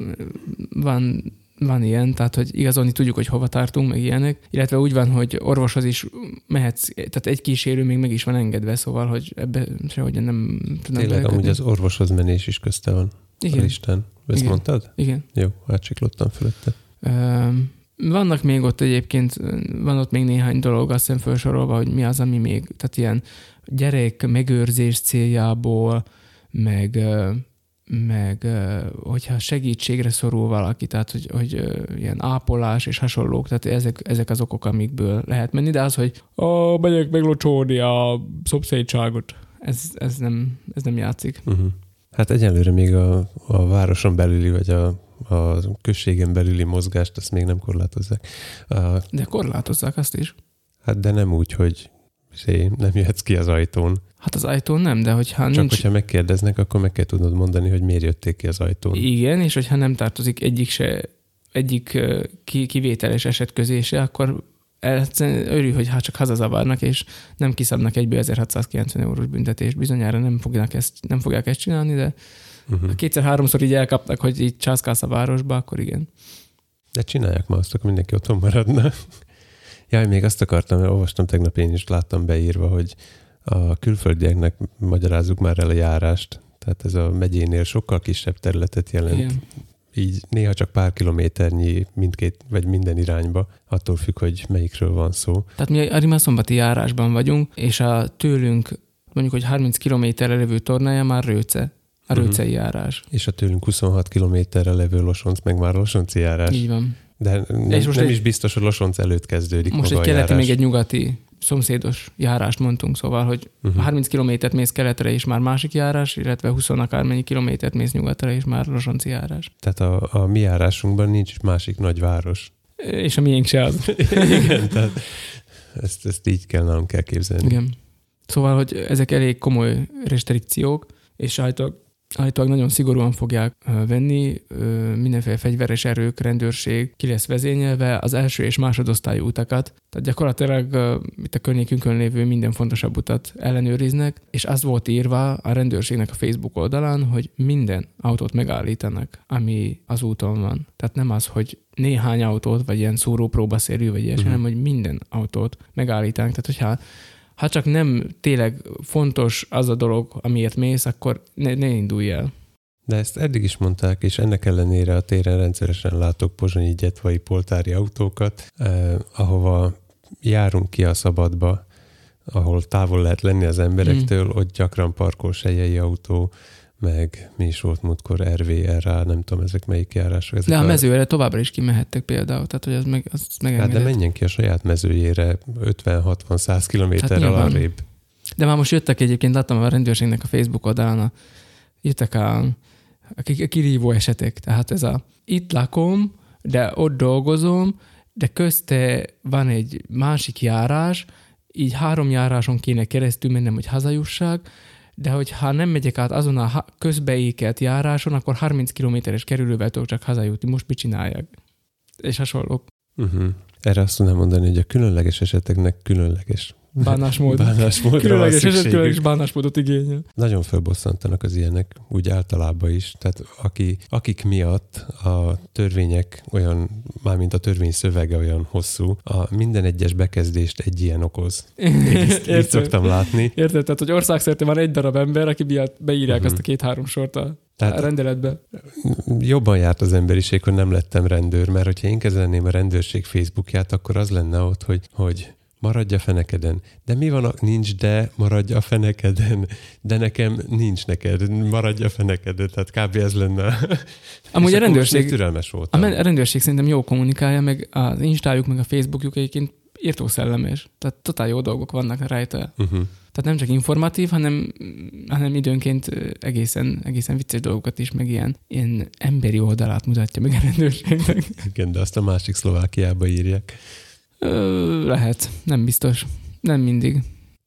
van, van ilyen, tehát hogy igazolni tudjuk, hogy hova tartunk, meg ilyenek, illetve úgy van, hogy orvoshoz is mehetsz, tehát egy kísérő még meg is van engedve, szóval, hogy ebbe sehogy nem tudnak Tényleg, belekötni. amúgy az orvoshoz menés is közte van. Igen, Igen. Isten. Ezt Igen. mondtad? igen. Jó, átsiklottam fölötte. Öm, Vannak még ott egyébként, van ott még néhány dolog, azt hiszem felsorolva, hogy mi az, ami még, tehát ilyen gyerek megőrzés céljából, meg, meg hogyha segítségre szorul valaki, tehát hogy, hogy ilyen ápolás és hasonlók, tehát ezek, ezek az okok, amikből lehet menni, de az, hogy ó, megyek meglocsolni a szomszédságot, ez, ez, nem, ez nem játszik. Uh-huh. Hát egyelőre még a, a városon belüli, vagy a, a községen belüli mozgást, azt még nem korlátozzák. A, De korlátozzák azt is. hát de nem úgy, hogy izé, nem jöhetsz ki az ajtón. Hát az ajtón nem, de hogyha Csak nincs... hogyha megkérdeznek, akkor meg kell tudnod mondani, hogy miért jötték ki az ajtón. Igen, és hogyha nem tartozik egyik se, egyik kivételes eset közé se, akkor örül, hogy hát csak hazazavarnak, és nem kiszabnak egyből 1690 eurós büntetést. Bizonyára nem fogják ezt, nem fogják ezt csinálni, de Uh-huh. ha kétszer-háromszor így elkapnak, hogy így császkálsz a városba, akkor igen. De csinálják ma azt, akkor mindenki otthon maradna. Jaj, még azt akartam, mert olvastam tegnap én is, láttam beírva, hogy a külföldieknek magyarázzuk már el a járást. Tehát ez a megyénél sokkal kisebb területet jelent. igen. Így néha csak pár kilométernyi mindkét, vagy minden irányba, attól függ, hogy melyikről van szó. Tehát mi a Rimaszombati járásban vagyunk, és a tőlünk mondjuk, hogy 30 kilométerre levő tornája már Rőce. A Mhm. Rőcei járás. És a tőlünk 26 kilométerre levő Losonc, meg már Losonci járás. Így van. De nem, És most nem egy- is biztos, hogy Losonc előtt kezdődik Most egy keleti, járás. még egy nyugati szomszédos járást mondtunk, szóval, hogy Uh-huh. 30 kilométert mész keletre, és már másik járás, illetve 20 akármennyi kilométert mész nyugatra, és már Losonci járás. Tehát a, a mi járásunkban nincs másik nagyváros. És a miénk se az. Igen, tehát ezt, ezt így kell nálunk elképzelni. Igen. Szóval, hogy ezek elég komoly restrikciók, és állítólag, állítólag nagyon szigorúan fogják venni, mindenféle fegyveres erők, rendőrség ki lesz vezényelve az első és másodosztályú utakat. Tehát gyakorlatilag itt a környékünkön lévő minden fontosabb utat ellenőriznek, és az volt írva a rendőrségnek a Facebook oldalán, hogy minden autót megállítanak, ami az úton van. Tehát nem az, hogy néhány autót, vagy ilyen szúrópróbaszerű, vagy ilyesmi, Mhm. hanem hogy minden autót megállítanak. Tehát, hogyha ha csak nem tényleg fontos az a dolog, amiért mész, akkor ne, ne indulj el. De ezt eddig is mondták, és ennek ellenére a téren rendszeresen látok pozsonyi gyetvai poltári autókat, eh, ahova járunk ki a szabadba, ahol távol lehet lenni az emberektől, mm. ott gyakran parkol sejei autó, meg mi is volt múltkor RVRA, nem tudom, ezek melyik járások. Ezek De a mezőre továbbra is kimehettek például, tehát hogy az meg, az Hát de menjen ki a saját mezőjére 50-60-100 kilométerrel hát arrébb. De már most jöttek egyébként, láttam a rendőrségnek a Facebook oldalán, a, jöttek a, a, a kirívó esetek. Tehát ez a itt lakom, de ott dolgozom, de közte van egy másik járás, így három járáson kéne keresztül mennem, hogy hazajussak, de hogyha nem megyek át azon a közbeékelt járáson, akkor 30 kilométeres kerülővel tudok csak hazajutni. Most mit csinálják? És hasonlók. Uh-huh. Erre azt tudnám mondani, hogy a különleges eseteknek különleges Bánásmód. Bánásmódra különleges eset, különleges bánásmódot igényel. Nagyon felbosszantanak az ilyenek, úgy általában is. Tehát aki, akik miatt a törvények olyan, mármint a törvény szövege olyan hosszú, a minden egyes bekezdést egy ilyen okoz. Én így szoktam látni. Érted? Tehát, hogy országszerte van egy darab ember, aki miatt beírják uh-huh. azt a két-három sort a tehát a rendeletbe. Jobban járt az emberiség, hogy nem lettem rendőr, mert hogyha én kezelném a rendőrség Facebookját, akkor az lenne ott, hogy, hogy maradj a fenekeden. De mi van, a, nincs de, maradj a fenekeden. De nekem nincs neked, maradj a fenekeden. Tehát kb. ez lenne. Amúgy a rendőrség, türelmes voltam. A rendőrség szerintem jó kommunikálja, meg az Instájuk, meg a Facebookjuk egyébként írtószellemes. Tehát totál jó dolgok vannak rajta. Uh-huh. Tehát nem csak informatív, hanem, hanem időnként egészen, egészen vicces dolgokat is, meg ilyen, ilyen emberi oldalát mutatja meg a rendőrségnek. Igen, de azt a másik Szlovákiába írják. Ö, lehet, nem biztos. Nem mindig.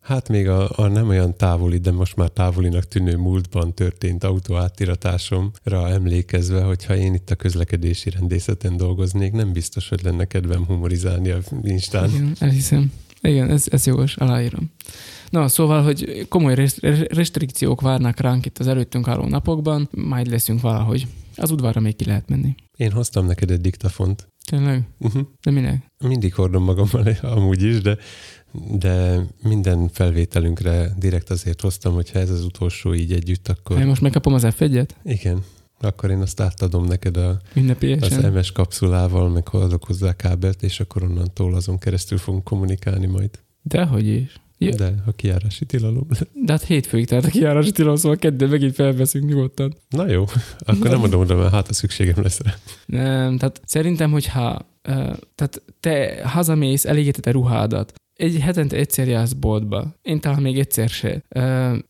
Hát még a, a nem olyan távoli, de most már távolinak tűnő múltban történt autó átiratásom,ra emlékezve, hogyha én itt a közlekedési rendészeten dolgoznék, nem biztos, hogy lenne kedvem humorizálni a Instán. Igen, elhiszem. Igen, ez, ez jogos, aláírom. Na, szóval, hogy komoly restrikciók várnak ránk itt az előttünk álló napokban, majd leszünk valahogy. Az udvarra még ki lehet menni. Én hoztam neked egy diktafont. Tényleg? Uh-huh. De minek? Mindig hordom magammal amúgy is, de, de minden felvételünkre direkt azért hoztam, hogyha ez az utolsó így együtt, akkor... Én most megkapom az f Igen. Akkor én azt átadom neked a, az MS kapszulával, meg hordok hozzá kábelt, és akkor onnantól azon keresztül fogunk kommunikálni majd. Dehogy is. Ja. De a kiárási tilalom. De hát hétfőig, tehát a kiárási tilalom, szóval kedden megint felveszünk nyugodtan. Na jó, akkor nem mondom oda, mert hát a szükségem lesz rá. Nem, tehát szerintem, hogyha tehát te hazamész, elégeted a ruhádat, egy hetente egyszer jársz boltba. Én talán még egyszer se.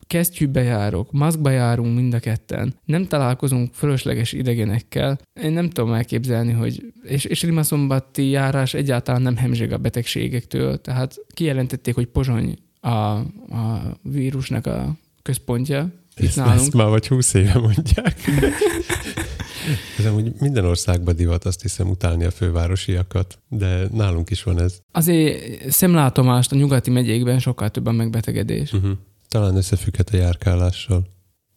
Kesztyűbe járok, maszkba járunk mind a ketten. Nem találkozunk fölösleges idegenekkel. Én nem tudom elképzelni, hogy... És, és Rimaszombati járás egyáltalán nem hemzseg a betegségektől. Tehát kijelentették, hogy Pozsony a, a vírusnak a központja. Ezt, ezt már vagy húsz éve mondják. Ez amúgy minden országban divat, azt hiszem, utálni a fővárosiakat, de nálunk is van ez. Azért szemlátomást a nyugati megyékben sokkal több a megbetegedés. Uh-huh. Talán összefügghet a járkálással.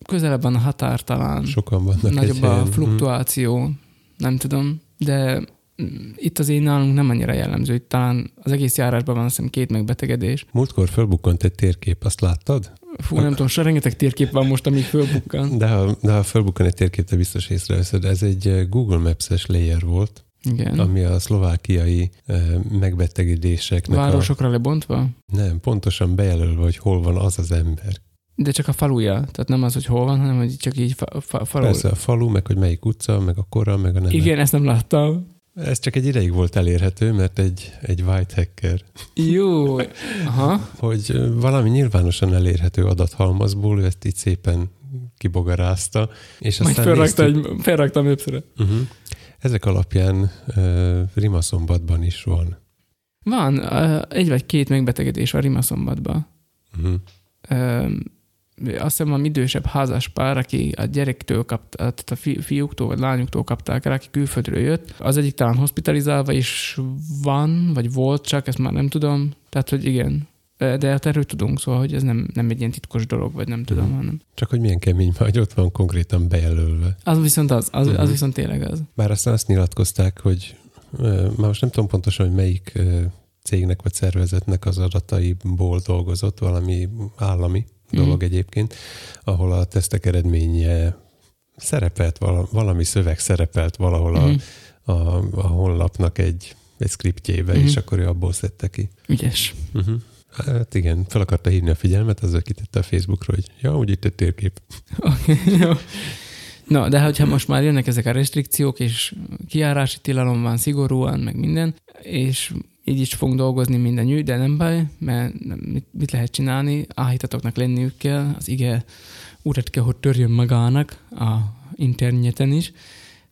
Közelebb van a határ talán. Sokan vannak Nagyobb a mhm. fluktuáció, uh-huh. nem tudom, de itt az én nálunk nem annyira jellemző, itt talán az egész járásban van azt hiszem két megbetegedés. Múltkor fölbukkant egy térkép, azt láttad? Fú, nem tudom, se rengeteg térkép van most, amíg fölbukkan. De ha, de ha fölbukkan egy térkép, te biztos észreveszed. Ez egy eh, Google Maps-es layer volt, igen. ami a szlovákiai e, megbetegedéseknek Városokra a... lebontva? Nem, pontosan bejelölve, hogy hol van az az ember. De csak a faluja, tehát nem az, hogy hol van, hanem hogy csak így fa, fa, falu. Persze, a falu, meg hogy melyik utca, meg a kora, meg a neve. Igen, ezt nem láttam. Ez csak egy ideig volt elérhető, mert egy, egy white hacker. Jó. Aha. hogy valami nyilvánosan elérhető adathalmazból ő ezt így szépen kibogarázta. És Majd aztán felrakta, néztük, egy, felrakta Uh-huh. Ezek alapján uh, Rimaszombatban is van. Van, uh, egy vagy két megbetegedés a Rimaszombatban. Uh-huh. Uh, azt hiszem, a idősebb házas pár, aki a gyerektől kapta, tehát a fi, fiúktól vagy lányuktól kapták el, aki külföldről jött, az egyik talán hospitalizálva is van, vagy volt csak, ezt már nem tudom. Tehát, hogy igen, de hát erről tudunk, szóval, hogy ez nem, nem egy ilyen titkos dolog, vagy nem tudom, hmm. hanem. Csak hogy milyen kemény, hogy ott van konkrétan bejelölve. Az viszont az, az, az mhm. viszont tényleg az. Már aztán azt nyilatkozták, hogy már most nem tudom pontosan, hogy melyik cégnek vagy szervezetnek az adataiból dolgozott, valami állami dolog uh-huh. egyébként, ahol a tesztek eredménye szerepelt, vala, valami szöveg szerepelt valahol a, Mhm. a, a honlapnak egy, egy skriptjébe, Mhm. és akkor ő abból szedte ki. Ügyes. Uh-huh. Hát igen, fel akarta hívni a figyelmet, azzal kitette a Facebookra, hogy ja, úgy itt egy térkép. Oké, jó. Na, de hogyha most már jönnek ezek a restrikciók, és kiárási tilalom van szigorúan, meg minden, és így is fogunk dolgozni mindenütt, de nem baj, mert mit, mit lehet csinálni? Áhítatoknak lenniük kell, az ige urat kell, hogy törjön magának a interneten is.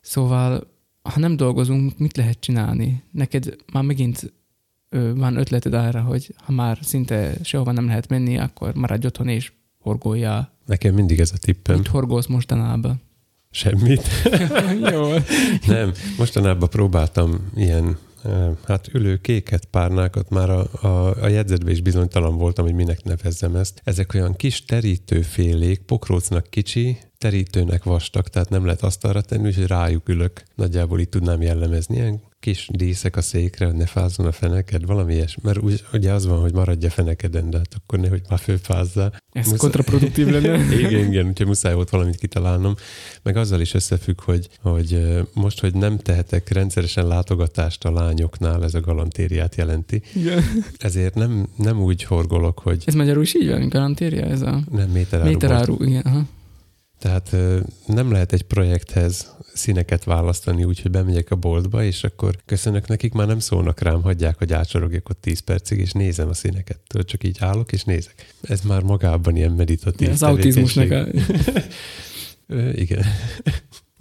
Szóval, ha nem dolgozunk, mit lehet csinálni? Neked már megint ö, van ötleted arra, hogy ha már szinte sehova nem lehet menni, akkor maradj otthon és horgoljál. Nekem mindig ez a tippem. Mit horgolsz mostanában? Semmit. Jó. Nem, mostanában próbáltam ilyen hát ülő kéket, párnákat, már a, a, a jegyzetben is bizonytalan voltam, hogy minek nevezzem ezt. Ezek olyan kis terítőfélék, pokrócnak kicsi, terítőnek vastag, tehát nem lehet asztalra tenni, úgyhogy rájuk ülök. Nagyjából így tudnám jellemezni. Ilyen kis díszek a székre, ne fázzon a feneked, valami ilyesmi. Mert úgy, ugye az van, hogy maradj a fenekeden, de hát akkor nehogy már fölfázzál. Ez Muszáj- kontraproduktív lenne. igen, igen, úgyhogy muszáj volt valamit kitalálnom. Meg azzal is összefügg, hogy, hogy most, hogy nem tehetek rendszeresen látogatást a lányoknál, ez a galantériát jelenti, Igen. ezért nem, nem úgy horgolok, hogy Ez magyarul is így van, garantérja ez a nem méteráru. méteráru. Igen, aha. Tehát nem lehet egy projekthez színeket választani, úgyhogy bemegyek a boltba, és akkor köszönök nekik, már nem szólnak rám, hagyják, hogy ácsorogjak ott 10 percig, és nézem a színeket. Tudod, csak így állok, és nézek. Ez már magában ilyen meditatív Az autizmusnak a... Igen.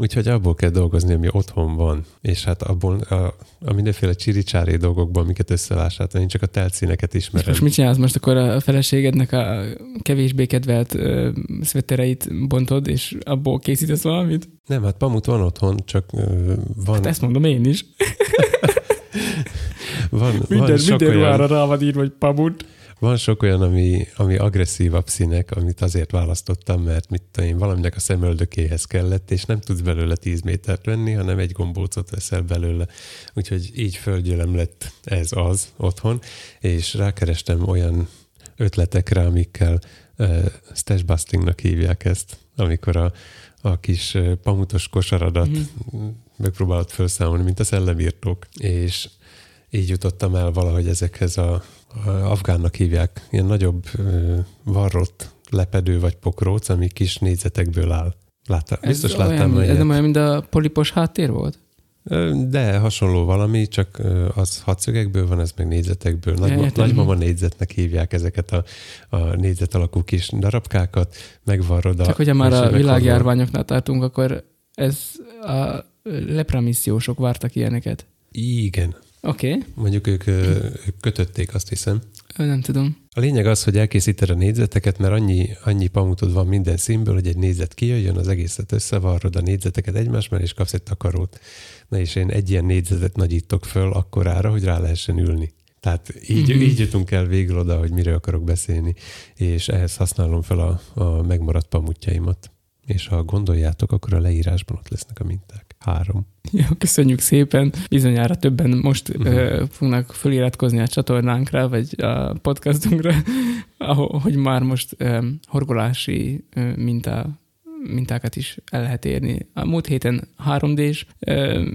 Úgyhogy abból kell dolgozni, ami otthon van. És hát abból a, a mindenféle csiricsári dolgokban, amiket összevásároltam, én csak a teltszíneket És ismerem. most mit csinálsz? Most akkor a feleségednek a kevésbé kedvelt ö, szvettereit bontod, és abból készítesz valamit? Nem, hát pamut van otthon, csak ö, van, Hát ezt mondom én is. van, Minden, van, minden ruhára rá van írva, hogy pamut. Van sok olyan, ami, ami agresszívabb színek, amit azért választottam, mert mit tudom én, valaminek a szemöldökéhez kellett, és nem tudsz belőle 10 métert venni, hanem egy gombócot veszel belőle. Úgyhogy így földgyelem lett ez az otthon, és rákerestem olyan ötletekre, amikkel uh, stash bustingnak hívják ezt, amikor a, a kis uh, pamutos kosaradat Mhm. mm. megpróbálod felszámolni, mint a szellemírtók. És így jutottam el valahogy ezekhez a afgánnak hívják, ilyen nagyobb varrott lepedő vagy pokróc, ami kis négyzetekből áll. Látta, biztos ez láttam olyan, Ez nem olyan, mint a polipos háttér volt? De hasonló valami, csak az hatszögekből van, ez meg négyzetekből. Nagyma, értem. nagymama négyzetnek hívják ezeket a, a négyzet alakú kis darabkákat, megvarrod a... Csak hogyha már a világjárványoknál tartunk, akkor ez a lepramissziósok vártak ilyeneket. Igen. Oké, okay. Mondjuk ők, ők kötötték, azt hiszem. nem tudom. A lényeg az, hogy elkészíted a négyzeteket, mert annyi, annyi pamutod van minden színből, hogy egy négyzet kijöjjön, az egészet összevarrod a négyzeteket egymás mellé, és kapsz egy takarót. Na és én egy ilyen négyzetet nagyítok föl akkorára, hogy rá lehessen ülni. Tehát így, Mhm. mm-hmm. így jutunk el végül oda, hogy miről akarok beszélni, és ehhez használom fel a, a megmaradt pamutjaimat. És ha gondoljátok, akkor a leírásban ott lesznek a minták. Három. Jó, köszönjük szépen. Bizonyára többen most Mhm. uh-huh. uh, fognak föliratkozni a csatornánkra, vagy a podcastunkra, hogy már most um, horgolási uh, minta, mintákat is el lehet érni. A múlt héten 3D-s uh,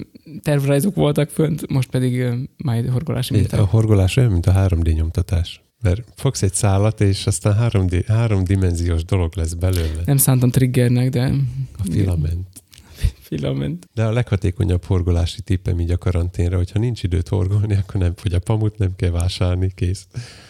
tervrajzok voltak fönt, most pedig majd horgolási minták. A horgolás olyan, mint a 3D nyomtatás. Mert fogsz egy szálat, és aztán 3D, háromdimenziós dolog lesz belőle. Nem szántam triggernek, de A filament. Filament. De a leghatékonyabb horgolási tippem így a karanténra, hogyha nincs időt horgolni, akkor nem fogy a pamut, nem kell vásárolni, kész.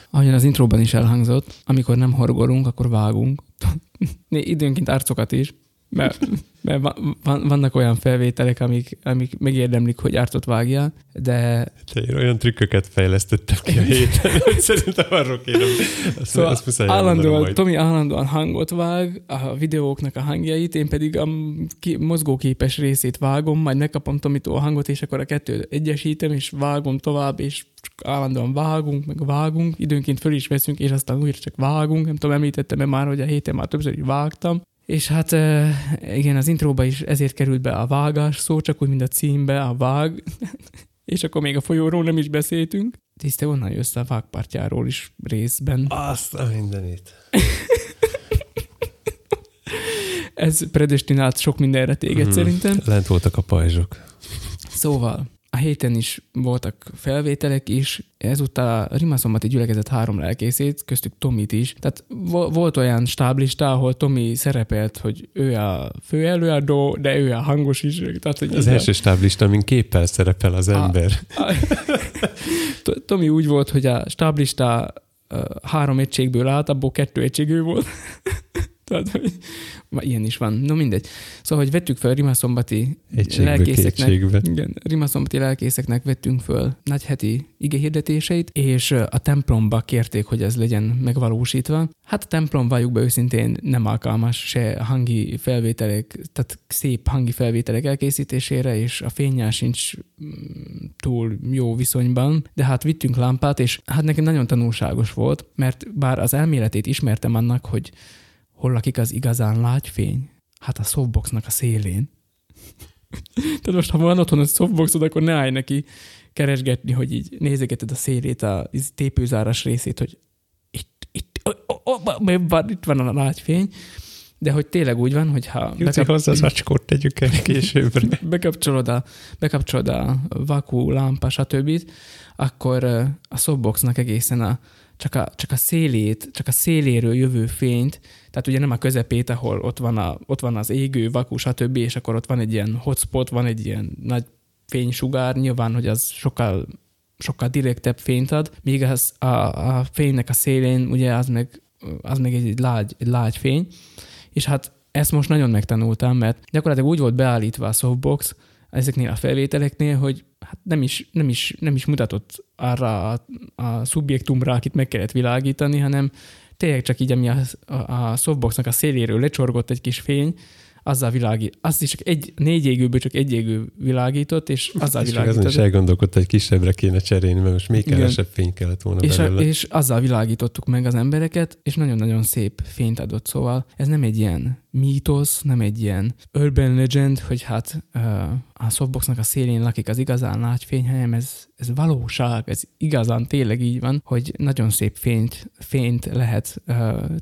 Ahogyan az intróban is elhangzott, amikor nem horgolunk, akkor vágunk. Időnként arcokat is, mert, mert va- van, vannak olyan felvételek, amik, amik megérdemlik, hogy ártot vágjál, de Te én olyan trükköket fejlesztettem ki a héten, szerintem arról kéne. Azt, szóval azt muszáj állandóan, majd. Tomi állandóan hangot vág, a videóknak a hangjait, én pedig a ki, mozgóképes részét vágom, majd megkapom Tomitól a hangot, és akkor a kettőt egyesítem, és vágom tovább, és állandóan vágunk, meg vágunk, időnként föl is veszünk, és aztán újra csak vágunk, nem tudom, említettem-e már, hogy a héten már többször is vágtam, és hát igen, az intróba is ezért került be a vágás szó, csak úgy, mint a címbe, a vág, és akkor még a folyóról nem is beszéltünk. Tiszte onnan jössz a vágpartjáról is részben. Azt a mindenit. ez predestinált sok mindenre téged Mhm. szerintem. Lent voltak a pajzsok. Szóval a héten is voltak felvételek is, ezúttal a Rimaszombati gyülekezet három lelkészét, köztük Tomit is. Tehát vo- volt olyan stáblista, ahol Tomi szerepelt, hogy ő a főelőadó, de ő a hangos is. Tehát, hogy Az a- első stáblista, amin képpel szerepel az A- ember. To- Tomi úgy volt, hogy a stáblista három egységből állt, abból kettő egységű volt. Tehát, hogy ilyen is van. No mindegy. Szóval, hogy vettük fel Rimaszombati Egységből lelkészeknek, kétségbe. igen, Rimaszombati lelkészeknek vettünk föl nagy heti igehirdetéseit, és a templomba kérték, hogy ez legyen megvalósítva. Hát a templom, valljuk be őszintén, nem alkalmas se hangi felvételek, tehát szép hangi felvételek elkészítésére, és a fényjel sincs mm, túl jó viszonyban, de hát vittünk lámpát, és hát nekem nagyon tanulságos volt, mert bár az elméletét ismertem annak, hogy hol lakik az igazán lágyfény, hát a softboxnak a szélén. Tehát most, ha van otthon a softboxod, akkor ne állj neki keresgetni, hogy így nézegeted a szélét, a tépőzáras részét, hogy itt, itt, ó, ó, ó, van, itt van a lágyfény, de hogy tényleg úgy van, hogy ha Juci, hozzá az acskót tegyük el későbbre. bekapcsolod a, bekapcsolod a vakú lámpa, stb., akkor a softboxnak egészen a, csak, a, csak a szélét, csak a széléről jövő fényt, tehát ugye nem a közepét, ahol ott van, a, ott van az égő, vakú, stb., és akkor ott van egy ilyen hotspot, van egy ilyen nagy fénysugár, nyilván, hogy az sokkal sokkal direktebb fényt ad, míg az a, a fénynek a szélén, ugye az meg, az meg egy, egy, lágy, egy lágy fény, és hát ezt most nagyon megtanultam, mert gyakorlatilag úgy volt beállítva a softbox ezeknél a felvételeknél, hogy hát nem is, nem is, nem is mutatott arra a, a szubjektumra, akit meg kellett világítani, hanem tényleg csak így, ami a, a, a softboxnak a széléről lecsorgott egy kis fény, azzal világít. Az is csak egy, négy égőből csak egy égő világított, és azzal És azon is elgondolkodta, hogy kisebbre kéne cserélni, mert most még kevesebb fény kellett volna És, a, és azzal világítottuk meg az embereket, és nagyon-nagyon szép fényt adott. Szóval ez nem egy ilyen mítosz, nem egy ilyen urban legend, hogy hát a softboxnak a szélén lakik az igazán nagy fény, hanem ez, ez valóság, ez igazán tényleg így van, hogy nagyon szép fényt, fényt lehet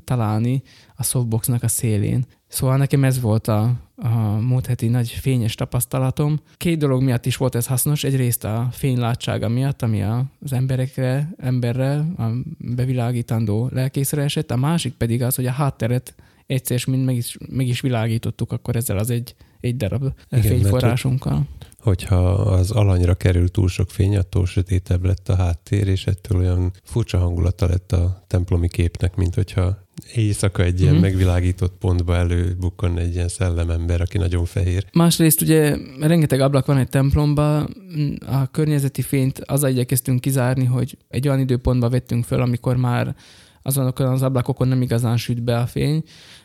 találni a softboxnak a szélén. Szóval nekem ez volt a, a múlt heti nagy fényes tapasztalatom. Két dolog miatt is volt ez hasznos. Egyrészt a fénylátsága miatt, ami az emberekre, emberre, a bevilágítandó lelkészre esett. A másik pedig az, hogy a hátteret egyszer és mind meg is, meg is világítottuk akkor ezzel az egy, egy darab mert Igen, fényforrásunkkal. Hogyha az alanyra kerül túl sok fény, attól sötétebb lett a háttér, és ettől olyan furcsa hangulata lett a templomi képnek, mint hogyha éjszaka egy ilyen Mhm. megvilágított pontba előbukkan egy ilyen szellemember, aki nagyon fehér. Másrészt ugye rengeteg ablak van egy templomba, a környezeti fényt azzal igyekeztünk kizárni, hogy egy olyan időpontba vettünk föl, amikor már azonokon az ablakokon nem igazán süt be a fény,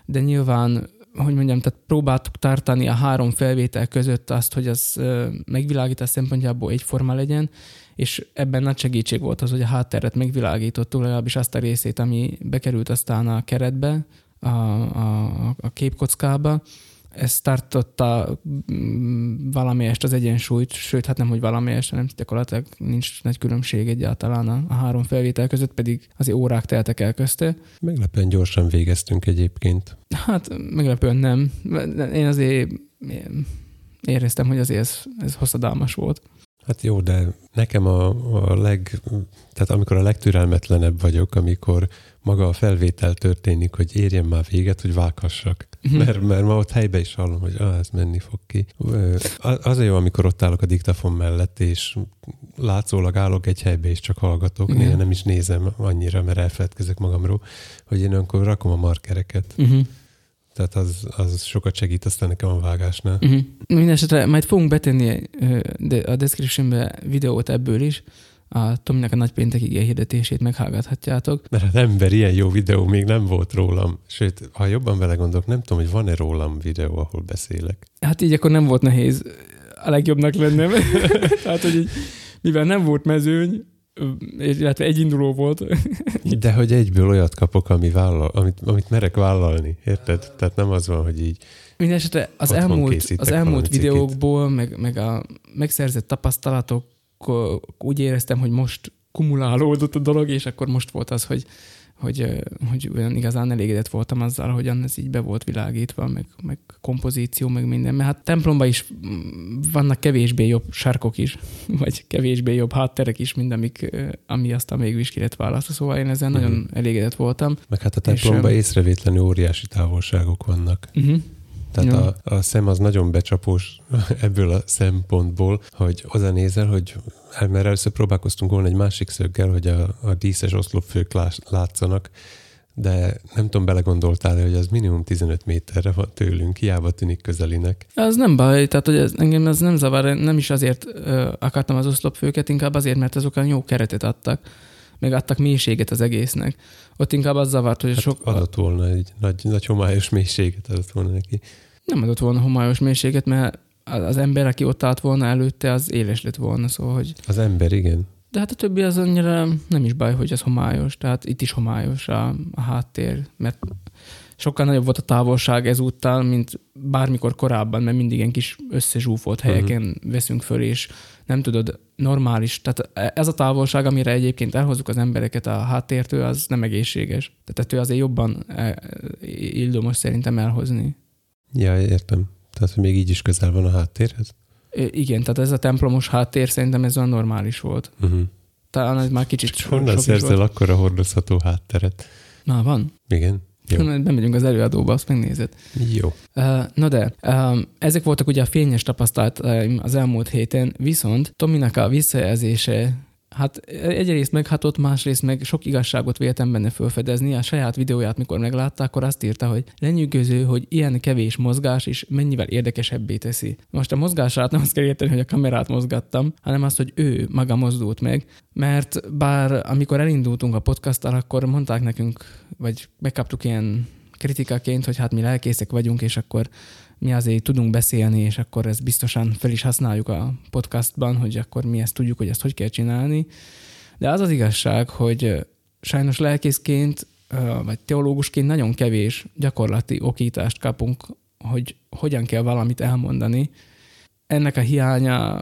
de nyilván hogy mondjam, tehát próbáltuk tartani a három felvétel között azt, hogy az megvilágítás szempontjából egyforma legyen, és ebben nagy segítség volt az, hogy a hátteret megvilágítottuk, legalábbis azt a részét, ami bekerült aztán a keretbe, a, a, a képkockába. Ez tartotta mm, valamelyest az egyensúlyt, sőt, hát nem, hogy valamelyest, hanem gyakorlatilag nincs nagy különbség egyáltalán a, három felvétel között, pedig azért órák teltek el közte. Meglepően gyorsan végeztünk egyébként. Hát meglepően nem. Én azért éreztem, hogy azért ez, ez hosszadalmas volt. Hát jó, de nekem a, a leg, tehát amikor a legtürelmetlenebb vagyok, amikor maga a felvétel történik, hogy érjen már véget, hogy vághassak. Mhm. Mert, mert ma ott helybe is hallom, hogy ah, ez menni fog ki. Az a jó, amikor ott állok a diktafon mellett, és látszólag állok egy helybe, és csak hallgatok. Igen. Néha nem is nézem annyira, mert elfeledkezek magamról, hogy én akkor rakom a markereket. Uh-huh. Tehát az, az sokat segít aztán nekem a vágásnál. Uh-huh. Mindenesetre majd fogunk betenni a descriptionbe videót ebből is. A Tominak a nagypéntekig hirdetését meghallgathatjátok. Mert az ember ilyen jó videó még nem volt rólam. Sőt, ha jobban vele gondolok, nem tudom, hogy van-e rólam videó, ahol beszélek. Hát így akkor nem volt nehéz a legjobbnak lennem. Tehát, hogy így, mivel nem volt mezőny, illetve egy induló volt. De hogy egyből olyat kapok, ami vállal, amit, amit merek vállalni, érted? Tehát nem az van, hogy így Mindenesetre az elmúlt, az elmúlt videókból, meg, meg a megszerzett tapasztalatok úgy éreztem, hogy most kumulálódott a dolog, és akkor most volt az, hogy, hogy, hogy olyan igazán elégedett voltam azzal, hogyan ez így be volt világítva, meg, meg kompozíció, meg minden. Mert hát templomban is mm, vannak kevésbé jobb sarkok is, vagy kevésbé jobb hátterek is, mint amik, ami aztán végül is ki lett választva. Szóval én ezen Mhm. nagyon elégedett voltam. Meg hát a templomban ö, észrevétlenül óriási távolságok vannak. Uh-huh. Tehát a, a szem az nagyon becsapós ebből a szempontból, hogy oda nézel, hogy mert először próbálkoztunk volna egy másik szöggel, hogy a, a díszes oszlopfők látszanak, de nem tudom, belegondoltál hogy az minimum 15 méterre van tőlünk, hiába tűnik közelinek. Az nem baj, tehát hogy ez, engem ez nem zavar, nem is azért ö, akartam az oszlopfőket, inkább azért, mert azok jó keretet adtak, meg adtak mélységet az egésznek. Ott inkább az zavart, hogy Hát sok, adott volna egy nagy, nagy homályos mélységet adott volna neki. nem adott volna homályos mélységet, mert az ember, aki ott állt volna előtte, az éles lett volna, szóval, hogy Az ember, igen. de hát a többi az annyira nem is baj, hogy az homályos, tehát itt is homályos a, a háttér, mert sokkal nagyobb volt a távolság ezúttal, mint bármikor korábban, mert mindig ilyen kis összezsúfolt helyeken uh-huh. veszünk föl, és nem tudod, normális, tehát ez a távolság, amire egyébként elhozzuk az embereket a háttértől, az nem egészséges. Tehát ettől azért jobban eh, ildomos szerintem elhozni. Ja, értem. Tehát, hogy még így is közel van a háttérhez? Igen, tehát ez a templomos háttér szerintem ez olyan normális volt. Uh-huh. Talán ez már kicsit És honnan szerzel volt. akkora hordozható hátteret? Na, van. Igen? Jó. Bemegyünk az előadóba, azt megnézed. Jó. Na de, ezek voltak ugye a fényes tapasztalataim az elmúlt héten, viszont Tominak a visszajelzése Hát egyrészt meghatott, másrészt meg sok igazságot véltem benne felfedezni. A saját videóját, mikor meglátta, akkor azt írta, hogy lenyűgöző, hogy ilyen kevés mozgás is mennyivel érdekesebbé teszi. Most a mozgását nem azt kell érteni, hogy a kamerát mozgattam, hanem azt, hogy ő maga mozdult meg, mert bár amikor elindultunk a podcasttal, akkor mondták nekünk, vagy megkaptuk ilyen kritikaként, hogy hát mi lelkészek vagyunk, és akkor mi azért tudunk beszélni, és akkor ezt biztosan fel is használjuk a podcastban, hogy akkor mi ezt tudjuk, hogy ezt hogy kell csinálni. De az az igazság, hogy sajnos lelkészként, vagy teológusként nagyon kevés gyakorlati okítást kapunk, hogy hogyan kell valamit elmondani. Ennek a hiánya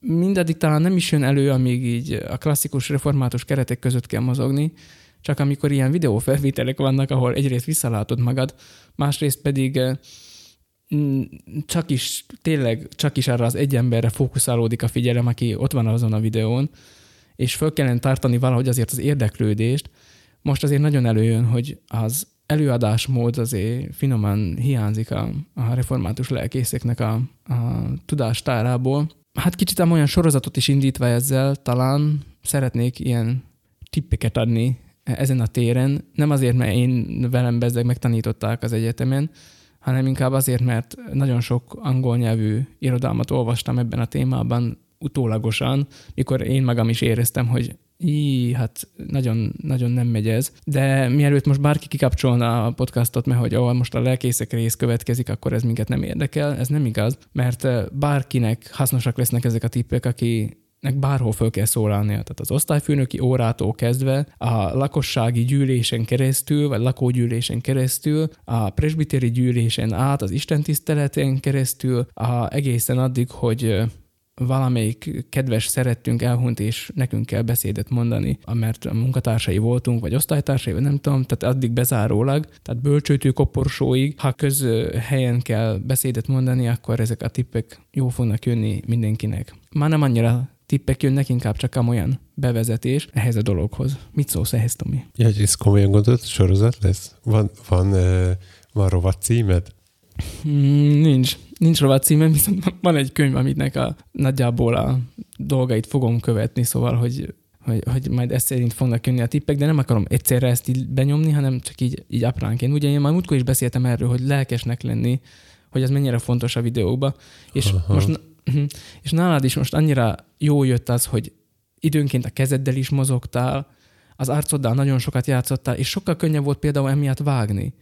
mindaddig talán nem is jön elő, amíg így a klasszikus református keretek között kell mozogni, csak amikor ilyen videófelvételek vannak, ahol egyrészt visszalátod magad, másrészt pedig csak is, tényleg csak is arra az egy emberre fókuszálódik a figyelem, aki ott van azon a videón, és föl kellene tartani valahogy azért az érdeklődést. Most azért nagyon előjön, hogy az előadásmód azért finoman hiányzik a, a református lelkészeknek a, a tudástárából. Hát kicsit olyan sorozatot is indítva ezzel, talán szeretnék ilyen tippeket adni ezen a téren. Nem azért, mert én velem bezzeg megtanították az egyetemen, hanem inkább azért, mert nagyon sok angol nyelvű irodalmat olvastam ebben a témában utólagosan, mikor én magam is éreztem, hogy í, hát nagyon, nagyon nem megy ez. De mielőtt most bárki kikapcsolna a podcastot, mert hogy oh, most a lelkészek rész következik, akkor ez minket nem érdekel, ez nem igaz, mert bárkinek hasznosak lesznek ezek a tippek, aki nek bárhol föl kell szólalnia. Tehát az osztályfőnöki órától kezdve a lakossági gyűlésen keresztül, vagy lakógyűlésen keresztül, a presbitéri gyűlésen át, az istentiszteleten keresztül, a, egészen addig, hogy valamelyik kedves szerettünk elhunyt, és nekünk kell beszédet mondani, mert a munkatársai voltunk, vagy osztálytársai, vagy nem tudom, tehát addig bezárólag, tehát bölcsőtő koporsóig, ha közhelyen kell beszédet mondani, akkor ezek a tippek jó fognak jönni mindenkinek. Már nem annyira tippek jönnek, inkább csak olyan bevezetés ehhez a dologhoz. Mit szólsz ehhez, Tomi? Ja, hogy ez komolyan gondolt, sorozat lesz? Van, van, van rovat címed? Mm, nincs. Nincs rovat címem, viszont van egy könyv, aminek a nagyjából a dolgait fogom követni, szóval, hogy hogy, hogy majd ezt szerint fognak jönni a tippek, de nem akarom egyszerre ezt így benyomni, hanem csak így, így apránként. Ugye én már múltkor is beszéltem erről, hogy lelkesnek lenni, hogy ez mennyire fontos a videóba. És Aha. most és nálad is most annyira jó jött az, hogy időnként a kezeddel is mozogtál, az arcoddal nagyon sokat játszottál, és sokkal könnyebb volt például emiatt vágni.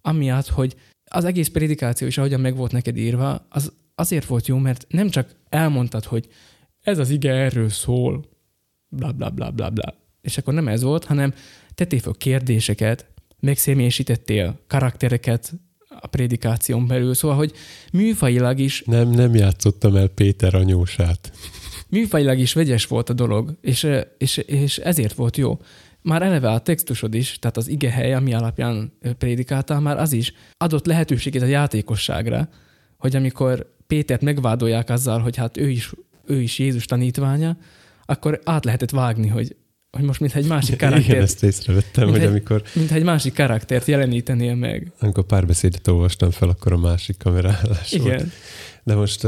Amiatt, hogy az egész predikáció is, ahogyan meg volt neked írva, az azért volt jó, mert nem csak elmondtad, hogy ez az ige erről szól, bla bla bla bla bla, és akkor nem ez volt, hanem tettél fel kérdéseket, megszemélyesítettél karaktereket, a prédikáción belül. Szóval, hogy műfajilag is... Nem, nem játszottam el Péter anyósát. Műfajilag is vegyes volt a dolog, és, és, és ezért volt jó. már eleve a textusod is, tehát az ige hely, ami alapján prédikáltál, már az is adott lehetőséget a játékosságra, hogy amikor Pétert megvádolják azzal, hogy hát ő is, ő is Jézus tanítványa, akkor át lehetett vágni, hogy, hogy most mintha egy másik karaktert... Igen, ezt észrevettem, mint hogy egy- amikor, Mintha egy másik karaktert jelenítenél meg. amikor párbeszédet olvastam fel, akkor a másik kamerállás volt. Igen. De most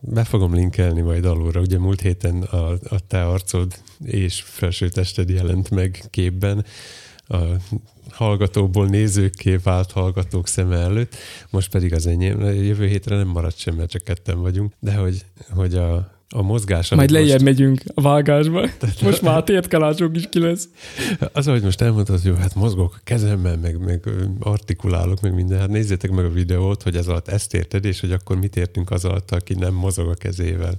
be fogom linkelni majd alulra. Ugye múlt héten a, a te arcod és felső tested jelent meg képben a hallgatóból nézőkké vált hallgatók szeme előtt, most pedig az enyém. Jövő hétre nem marad sem, mert csak ketten vagyunk, de hogy, hogy a, a mozgás... Majd lejjebb most, megyünk a vágásba. Most már a tétkalácsok is ki lesz. Az, ahogy most elmondtad, hogy jó, hát mozgok a kezemmel, meg, meg artikulálok, meg minden. Hát nézzétek meg a videót, hogy ez alatt ezt érted, és hogy akkor mit értünk az alatt, aki nem mozog a kezével.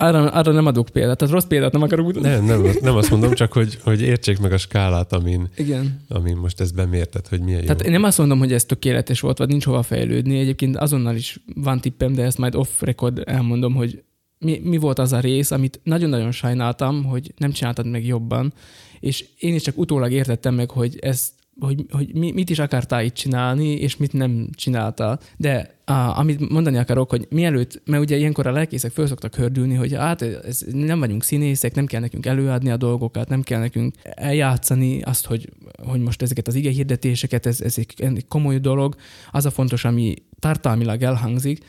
Arra, arra nem adok példát, tehát rossz példát nem akarok mutatni. Nem, nem, nem azt mondom, csak hogy, hogy értsék meg a skálát, amin, Igen. amin most ezt bemérted, hogy milyen jó. Tehát én nem azt mondom, hogy ez tökéletes volt, vagy nincs hova fejlődni. Egyébként azonnal is van tippem, de ezt majd off record elmondom, hogy mi, mi volt az a rész, amit nagyon-nagyon sajnáltam, hogy nem csináltad meg jobban, és én is csak utólag értettem meg, hogy ez hogy, hogy mi, mit is akartál itt csinálni, és mit nem csináltál. De á, amit mondani akarok, hogy mielőtt, mert ugye ilyenkor a lelkészek föl szoktak hördülni, hogy hát ez, nem vagyunk színészek, nem kell nekünk előadni a dolgokat, nem kell nekünk eljátszani azt, hogy, hogy most ezeket az ige hirdetéseket, ez, ez egy, egy komoly dolog. Az a fontos, ami tartalmilag elhangzik.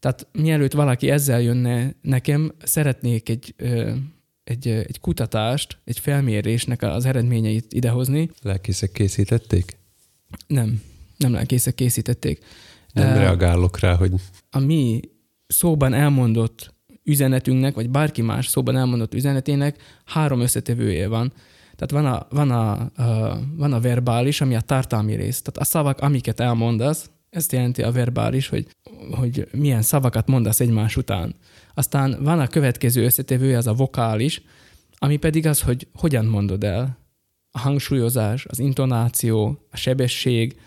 Tehát mielőtt valaki ezzel jönne nekem, szeretnék egy, egy, egy kutatást, egy felmérésnek az eredményeit idehozni. Lelkészek készítették? Nem, nem lelkészek készítették. Nem Ö, reagálok rá, hogy a mi szóban elmondott üzenetünknek, vagy bárki más szóban elmondott üzenetének három összetevője van. Tehát van a, van a, a, van a verbális, ami a tartalmi rész. Tehát a szavak, amiket elmondasz, ezt jelenti a verbális, hogy, hogy milyen szavakat mondasz egymás után. Aztán van a következő összetevője, az a vokális, ami pedig az, hogy hogyan mondod el. A hangsúlyozás, az intonáció, a sebesség,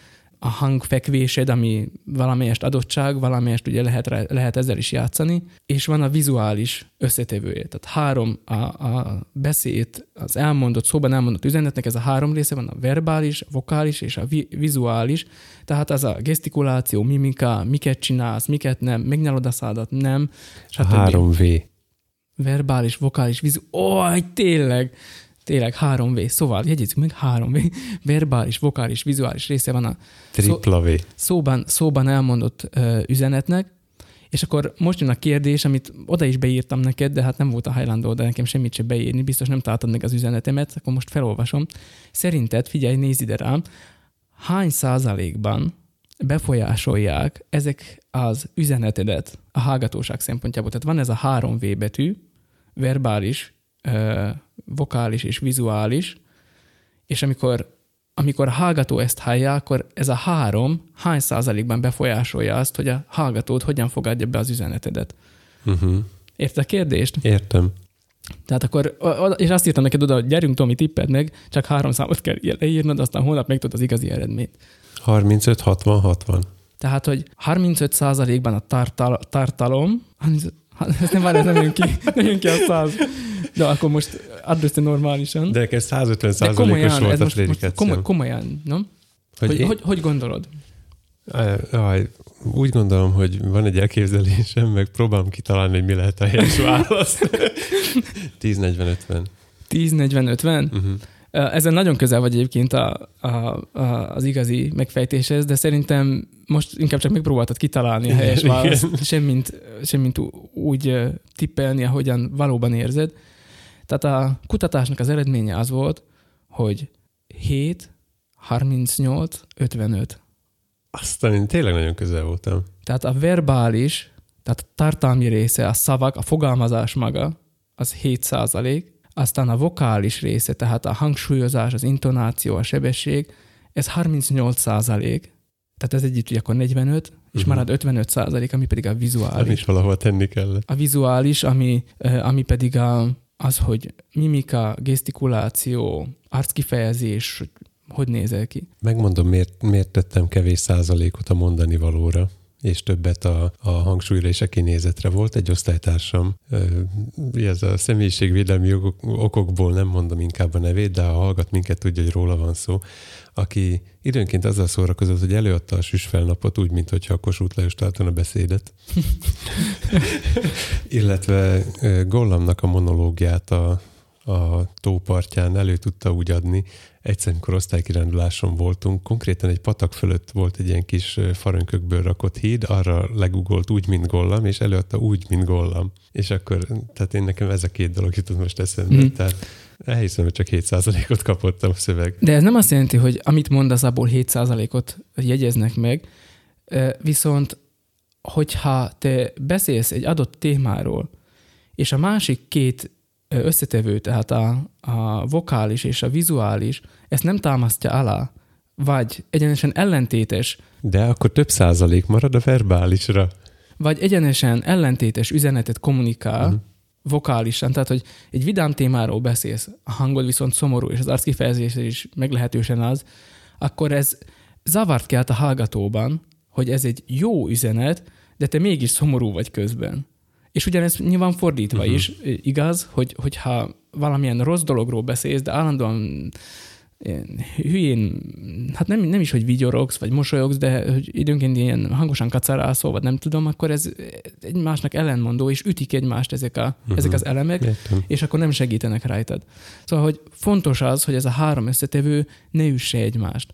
a hangfekvésed, ami valamelyest adottság, valamelyest ugye lehet, lehet ezzel is játszani, és van a vizuális összetevője. Tehát három a, a beszéd, az elmondott, szóban elmondott üzenetnek ez a három része van, a verbális, a vokális és a vi- vizuális. Tehát az a gesztikuláció, mimika, miket csinálsz, miket nem, megnyalod a szádat, nem, a stb. három V. Verbális, vokális, vizu... Ó, oh, tényleg! Tényleg 3V. Szóval jegyezzük meg 3V. Verbális, vokális, vizuális része van a Tripla V. szóban, szóban elmondott ö, üzenetnek, és akkor most jön a kérdés, amit oda is beírtam neked, de hát nem volt a hajlandó oda nekem semmit se beírni, biztos nem találtad meg az üzenetemet, akkor most felolvasom. Szerinted, figyelj, nézd ide rám, hány százalékban befolyásolják ezek az üzenetedet a hallgatóság szempontjából? Tehát van ez a három V betű, verbális, vokális és vizuális, és amikor amikor a hallgató ezt hallja, akkor ez a három hány százalékban befolyásolja azt, hogy a hallgatód hogyan fogadja be az üzenetedet. Uh-huh. Érted a kérdést? Értem. Tehát akkor, és azt írtam neked oda, hogy gyerünk Tomi, tipped meg, csak három számot kell leírnod, aztán holnap megtudod az igazi eredményt. 35, 60, 60. Tehát, hogy 35 százalékban a tartal, tartalom, 35 ez nem várj, ez nem jön ki, nem jön ki a száz. De akkor most add össze normálisan. De nekem 150 De százalékos volt ez a most, most prédikáció. komoly, komolyan, nem? Hogy Hogy, én- hogy, hogy gondolod? Aj, úgy gondolom, hogy van egy elképzelésem, meg próbálom kitalálni, hogy mi lehet a helyes válasz. 10-40-50. 10-40-50? Uh-huh. Ezen nagyon közel vagy egyébként a, a, a, az igazi megfejtéshez, de szerintem most inkább csak megpróbáltad kitalálni a helyes választ, semmint, semmint úgy tippelni, ahogyan valóban érzed. Tehát a kutatásnak az eredménye az volt, hogy 7, 38, 55. Aztán én tényleg nagyon közel voltam. Tehát a verbális, tehát a tartalmi része, a szavak, a fogalmazás maga, az 7 százalék, aztán a vokális része, tehát a hangsúlyozás, az intonáció, a sebesség, ez 38 százalék. Tehát ez együtt ugye akkor 45, és Mhm. marad 55 százalék, ami pedig a vizuális. is valahol tenni kellett. A vizuális, ami, ami pedig a, az, hogy mimika, gesztikuláció, arckifejezés, hogy- hogy nézel ki. Megmondom, miért, miért tettem kevés százalékot a mondani valóra. És többet a, a hangsúlyra és a kinézetre. Volt egy osztálytársam, ez a személyiségvédelmi okokból nem mondom inkább a nevét, de ha hallgat minket, tudja, hogy róla van szó, aki időnként azzal szórakozott, hogy előadta a süsfelnapot úgy, mint hogyha a Kossuth Lajos a beszédet. Illetve Gollamnak a monológiát a, a tópartján elő tudta úgy adni. Egyszer, amikor osztálykiránduláson voltunk, konkrétan egy patak fölött volt egy ilyen kis farönkökből rakott híd, arra legugolt úgy, mint Gollam, és előadta úgy, mint Gollam. És akkor, tehát én nekem ez a két dolog jutott most eszembe. Mm. Tehát elhiszem, hogy csak 7%-ot kapott a szöveg. De ez nem azt jelenti, hogy amit mondasz, abból 7%-ot jegyeznek meg, viszont hogyha te beszélsz egy adott témáról, és a másik két összetevő, tehát a, a vokális és a vizuális, ezt nem támasztja alá, vagy egyenesen ellentétes. De akkor több százalék marad a verbálisra. Vagy egyenesen ellentétes üzenetet kommunikál, uh-huh vokálisan, tehát hogy egy vidám témáról beszélsz, a hangod viszont szomorú, és az arckifejezés is meglehetősen az, akkor ez zavart kelt a hallgatóban, hogy ez egy jó üzenet, de te mégis szomorú vagy közben. És ugyanez nyilván fordítva uh-huh. is igaz, hogy, hogyha valamilyen rossz dologról beszélsz, de állandóan hülyén, hát nem, nem is, hogy vigyorogsz, vagy mosolyogsz, de hogy időnként ilyen hangosan kacarálsz, vagy nem tudom, akkor ez egymásnak ellenmondó, és ütik egymást ezek, a, uh-huh. ezek az elemek, Értem. és akkor nem segítenek rajtad. Szóval, hogy fontos az, hogy ez a három összetevő ne üsse egymást.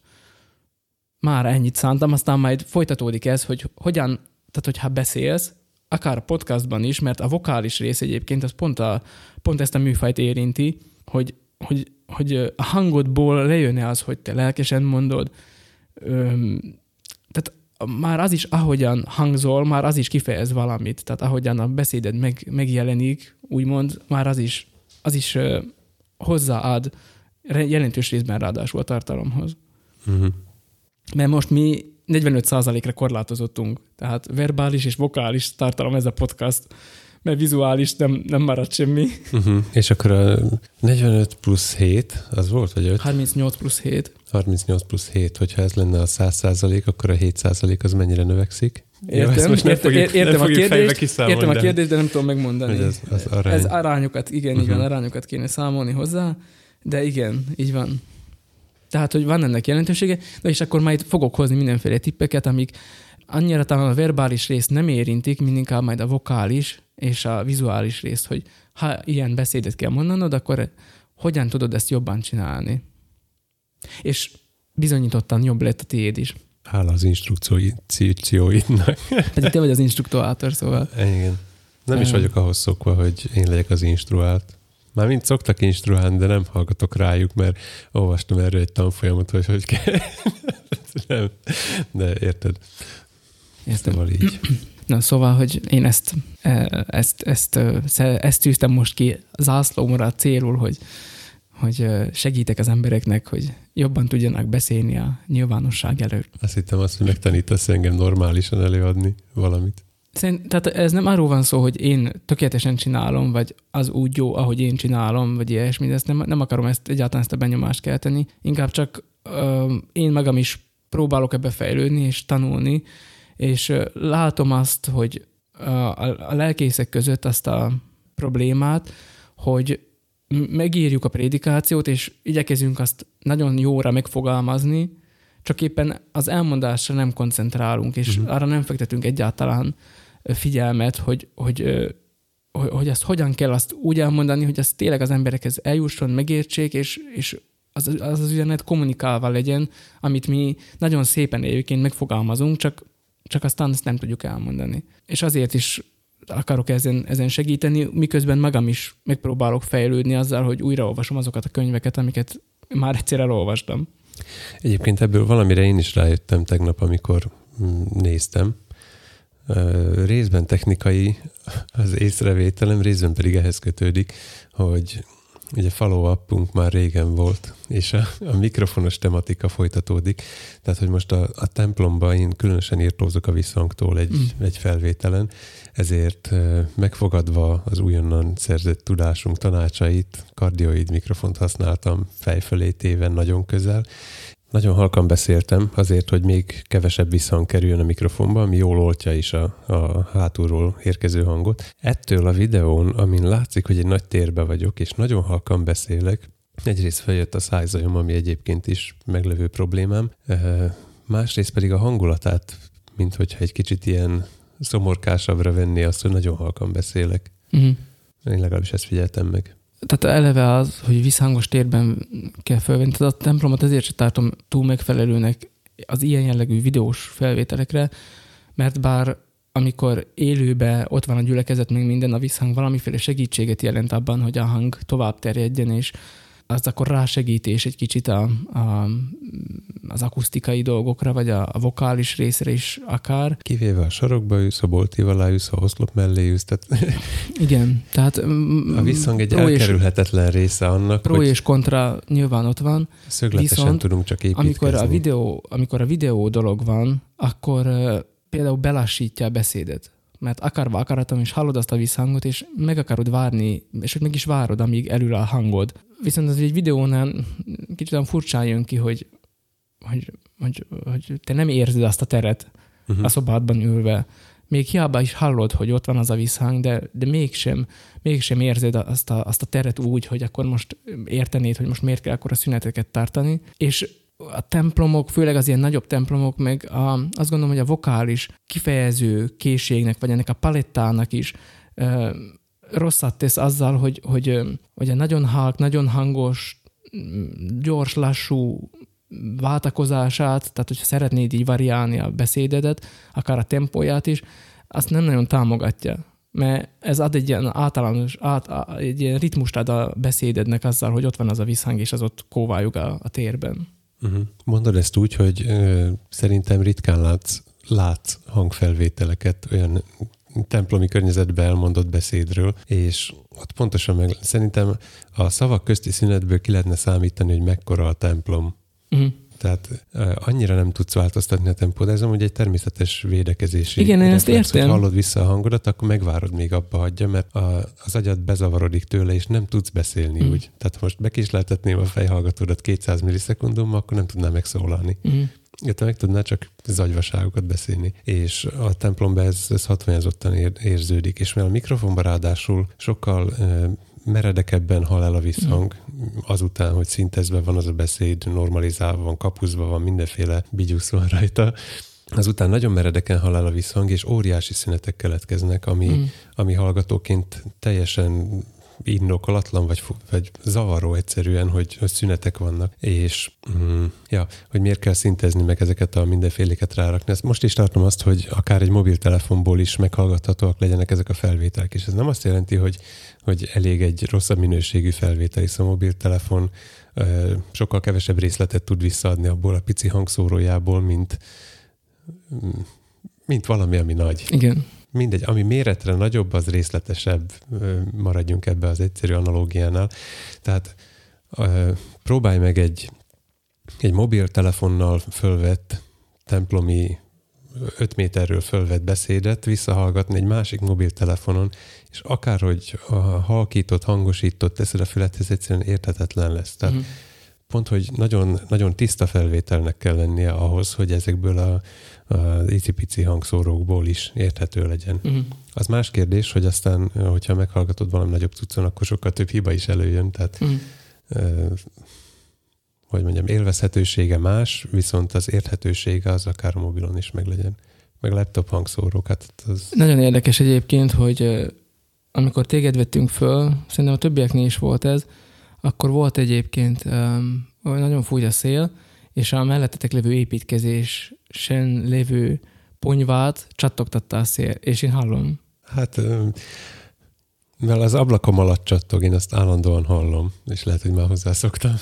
Már ennyit szántam, aztán majd folytatódik ez, hogy hogyan, tehát hogyha beszélsz, akár a podcastban is, mert a vokális rész egyébként az pont, a, pont ezt a műfajt érinti, hogy, hogy hogy a hangodból lejönne az, hogy te lelkesen mondod. Öm, tehát már az is, ahogyan hangzol, már az is kifejez valamit. Tehát ahogyan a beszéded meg, megjelenik, úgymond, már az is, az is ö, hozzáad jelentős részben ráadásul a tartalomhoz. Uh-huh. Mert most mi 45%-ra korlátozottunk, tehát verbális és vokális tartalom ez a podcast mert vizuális nem, nem maradt semmi. Uh-huh. És akkor a 45 plusz 7, az volt, vagy 5? 38 plusz 7. 38 plusz 7, hogyha ez lenne a 100 százalék, akkor a 7 százalék az mennyire növekszik? Értem, Jó, most értem, fogjuk, értem, a kérdést, értem a kérdést, de nem tudom megmondani. Ez, az arány. ez arányokat, igen, uh-huh. igen, arányokat kéne számolni hozzá, de igen, így van. Tehát, hogy van ennek jelentősége, de és akkor majd fogok hozni mindenféle tippeket, amik annyira talán a verbális részt nem érintik, mint inkább majd a vokális, és a vizuális rész, hogy ha ilyen beszédet kell mondanod, akkor hogyan tudod ezt jobban csinálni. És bizonyítottan jobb lett a tiéd is. Hála az instrukcióidnak. Pedig te vagy az instruktorátor, szóval. Igen. Nem is vagyok ahhoz szokva, hogy én legyek az instruált. Már mind szoktak instruálni, de nem hallgatok rájuk, mert olvastam erről egy tanfolyamot, hogy hogy kell. nem, de érted. Értem. Szóval így. Na, szóval, hogy én ezt, e, ezt, ezt, ezt, ezt tűztem most ki zászlómra célul, hogy, hogy segítek az embereknek, hogy jobban tudjanak beszélni a nyilvánosság előtt. Azt hittem azt, hogy megtanítasz engem normálisan előadni valamit. Szerint, tehát ez nem arról van szó, hogy én tökéletesen csinálom, vagy az úgy jó, ahogy én csinálom, vagy ilyesmi, ezt nem, nem akarom ezt egyáltalán ezt a benyomást kelteni, inkább csak ö, én magam is próbálok ebbe fejlődni és tanulni, és látom azt, hogy a lelkészek között azt a problémát, hogy megírjuk a prédikációt, és igyekezünk azt nagyon jóra megfogalmazni, csak éppen az elmondásra nem koncentrálunk, és uh-huh. arra nem fektetünk egyáltalán figyelmet, hogy, hogy, hogy, hogy ezt hogyan kell azt úgy elmondani, hogy az tényleg az emberekhez eljusson, megértsék, és, és az, az az üzenet kommunikálva legyen, amit mi nagyon szépen egyébként megfogalmazunk, csak csak aztán ezt nem tudjuk elmondani. És azért is akarok ezen, ezen segíteni, miközben magam is megpróbálok fejlődni azzal, hogy újraolvasom azokat a könyveket, amiket már egyszer elolvastam. Egyébként ebből valamire én is rájöttem tegnap, amikor mm, néztem. Részben technikai az észrevételem, részben pedig ehhez kötődik, hogy ugye follow upunk már régen volt, és a, a mikrofonos tematika folytatódik. Tehát, hogy most a, a templomban én különösen írtózok a visszhangtól egy, mm. egy felvételen, ezért megfogadva az újonnan szerzett tudásunk tanácsait, kardioid mikrofont használtam fejfelé téven nagyon közel, Nagyon halkan beszéltem azért, hogy még kevesebb visszhang kerüljön a mikrofonba, ami jól oltja is a, a hátulról érkező hangot. Ettől a videón, amin látszik, hogy egy nagy térbe vagyok, és nagyon halkan beszélek, egyrészt feljött a szájzajom, ami egyébként is meglevő problémám, másrészt pedig a hangulatát, mint hogyha egy kicsit ilyen szomorkásabbra venné azt, hogy nagyon halkan beszélek. Uh-huh. Én legalábbis ezt figyeltem meg tehát eleve az, hogy visszhangos térben kell felvenni. Tehát a templomot ezért sem tartom túl megfelelőnek az ilyen jellegű videós felvételekre, mert bár amikor élőbe ott van a gyülekezet, meg minden, a visszhang valamiféle segítséget jelent abban, hogy a hang tovább terjedjen, és az akkor rásegítés egy kicsit a, a, az akusztikai dolgokra, vagy a, a vokális részre is akár. Kivéve a sarokba ülsz, a boltíval leülsz, a oszlop mellé ülsz. Tehát... Igen, tehát... A visszhang egy elkerülhetetlen és, része annak, Pro hogy és kontra nyilván ott van. Szögletesen viszont, tudunk csak építkezni. Amikor a, videó, amikor a videó dolog van, akkor uh, például belassítja a beszédet mert akarva akaratom, és hallod azt a visszhangot, és meg akarod várni, és hogy meg is várod, amíg elül a hangod. Viszont az egy videónál kicsit olyan furcsán jön ki, hogy, hogy, hogy, hogy te nem érzed azt a teret uh-huh. a szobádban ülve. Még hiába is hallod, hogy ott van az a visszhang, de, de mégsem, mégsem érzed azt a, azt a teret úgy, hogy akkor most értenéd, hogy most miért kell akkor a szüneteket tartani. És a templomok, főleg az ilyen nagyobb templomok, meg a, azt gondolom, hogy a vokális kifejező készségnek, vagy ennek a palettának is rosszat tesz azzal, hogy, hogy, hogy a nagyon halk, nagyon hangos, gyors, lassú váltakozását, tehát hogyha szeretnéd így variálni a beszédedet, akár a tempóját is, azt nem nagyon támogatja. Mert ez ad egy ilyen általános, át, egy ilyen ritmust ad a beszédednek azzal, hogy ott van az a visszhang, és az ott kóvályog a, a térben. Uh-huh. Mondod ezt úgy, hogy ö, szerintem ritkán látsz, látsz hangfelvételeket olyan templomi környezetben elmondott beszédről, és ott pontosan meg, szerintem a szavak közti szünetből ki lehetne számítani, hogy mekkora a templom. Uh-huh. Tehát annyira nem tudsz változtatni a tempót, ez amúgy egy természetes védekezési Igen, én ezt értem. Hogy hallod vissza a hangodat, akkor megvárod még abba hagyja, mert a, az agyad bezavarodik tőle, és nem tudsz beszélni mm. úgy. Tehát most bekísletetném a fejhallgatódat 200 millisekundummal, akkor nem tudnál megszólalni. Mm. Illetve meg tudná csak zagyvaságokat beszélni. És a templomban ez, ez hatványozottan ér, érződik. És mivel a mikrofonban ráadásul sokkal meredekebben hal el a visszhang, azután, hogy szintezve van az a beszéd, normalizálva van, kapuzva van, mindenféle bigyusz van rajta, azután nagyon meredeken hal el a visszhang, és óriási szünetek keletkeznek, ami, mm. ami hallgatóként teljesen indokolatlan, vagy, vagy zavaró egyszerűen, hogy, hogy szünetek vannak, és mm, ja, hogy miért kell szintezni meg ezeket a mindenféléket rárakni. Ezt most is tartom azt, hogy akár egy mobiltelefonból is meghallgathatóak legyenek ezek a felvételek, és ez nem azt jelenti, hogy, hogy elég egy rosszabb minőségű felvétel, hiszen a mobiltelefon sokkal kevesebb részletet tud visszaadni abból a pici hangszórójából, mint, mint valami, ami nagy. Igen mindegy, ami méretre nagyobb, az részletesebb, maradjunk ebbe az egyszerű analógiánál. Tehát próbálj meg egy, egy mobiltelefonnal fölvett templomi 5 méterről fölvett beszédet visszahallgatni egy másik mobiltelefonon, és akárhogy a halkított, hangosított teszed a fülethez, egyszerűen érthetetlen lesz. Tehát uh-huh. pont, hogy nagyon, nagyon tiszta felvételnek kell lennie ahhoz, hogy ezekből a, az icipici hangszórókból is érthető legyen. Uh-huh. Az más kérdés, hogy aztán, hogyha meghallgatod valami nagyobb cuccon, akkor sokkal több hiba is előjön, tehát uh-huh. uh, hogy mondjam, élvezhetősége más, viszont az érthetősége az akár a mobilon is meg legyen. Meg laptop hangszórókat. Az... Nagyon érdekes egyébként, hogy amikor téged vettünk föl, szerintem a többieknél is volt ez, akkor volt egyébként um, nagyon fújt a szél, és a mellettetek lévő építkezésen lévő ponyvát csattogtatta a szél, és én hallom. Hát, mert az ablakom alatt csattog, én azt állandóan hallom, és lehet, hogy már hozzászoktam.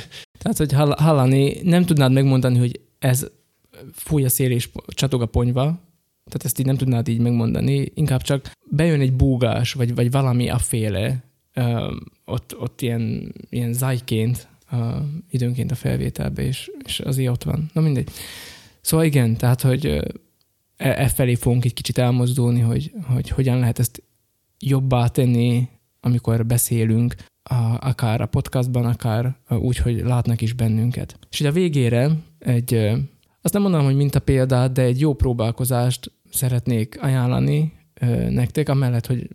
Tehát, hogy hallani, nem tudnád megmondani, hogy ez fúj a szél és csatog a ponyva, tehát ezt így nem tudnád így megmondani, inkább csak bejön egy búgás, vagy, vagy valami a féle, ott, ott ilyen, ilyen zajként időnként a felvételbe, és, és azért ott van. Na mindegy. Szóval igen, tehát, hogy e, e felé fogunk egy kicsit elmozdulni, hogy, hogy hogyan lehet ezt jobbá tenni, amikor beszélünk. a, akár a podcastban, akár úgy, hogy látnak is bennünket. És ugye a végére egy, azt nem mondanám, hogy minta példát, de egy jó próbálkozást szeretnék ajánlani nektek, amellett, hogy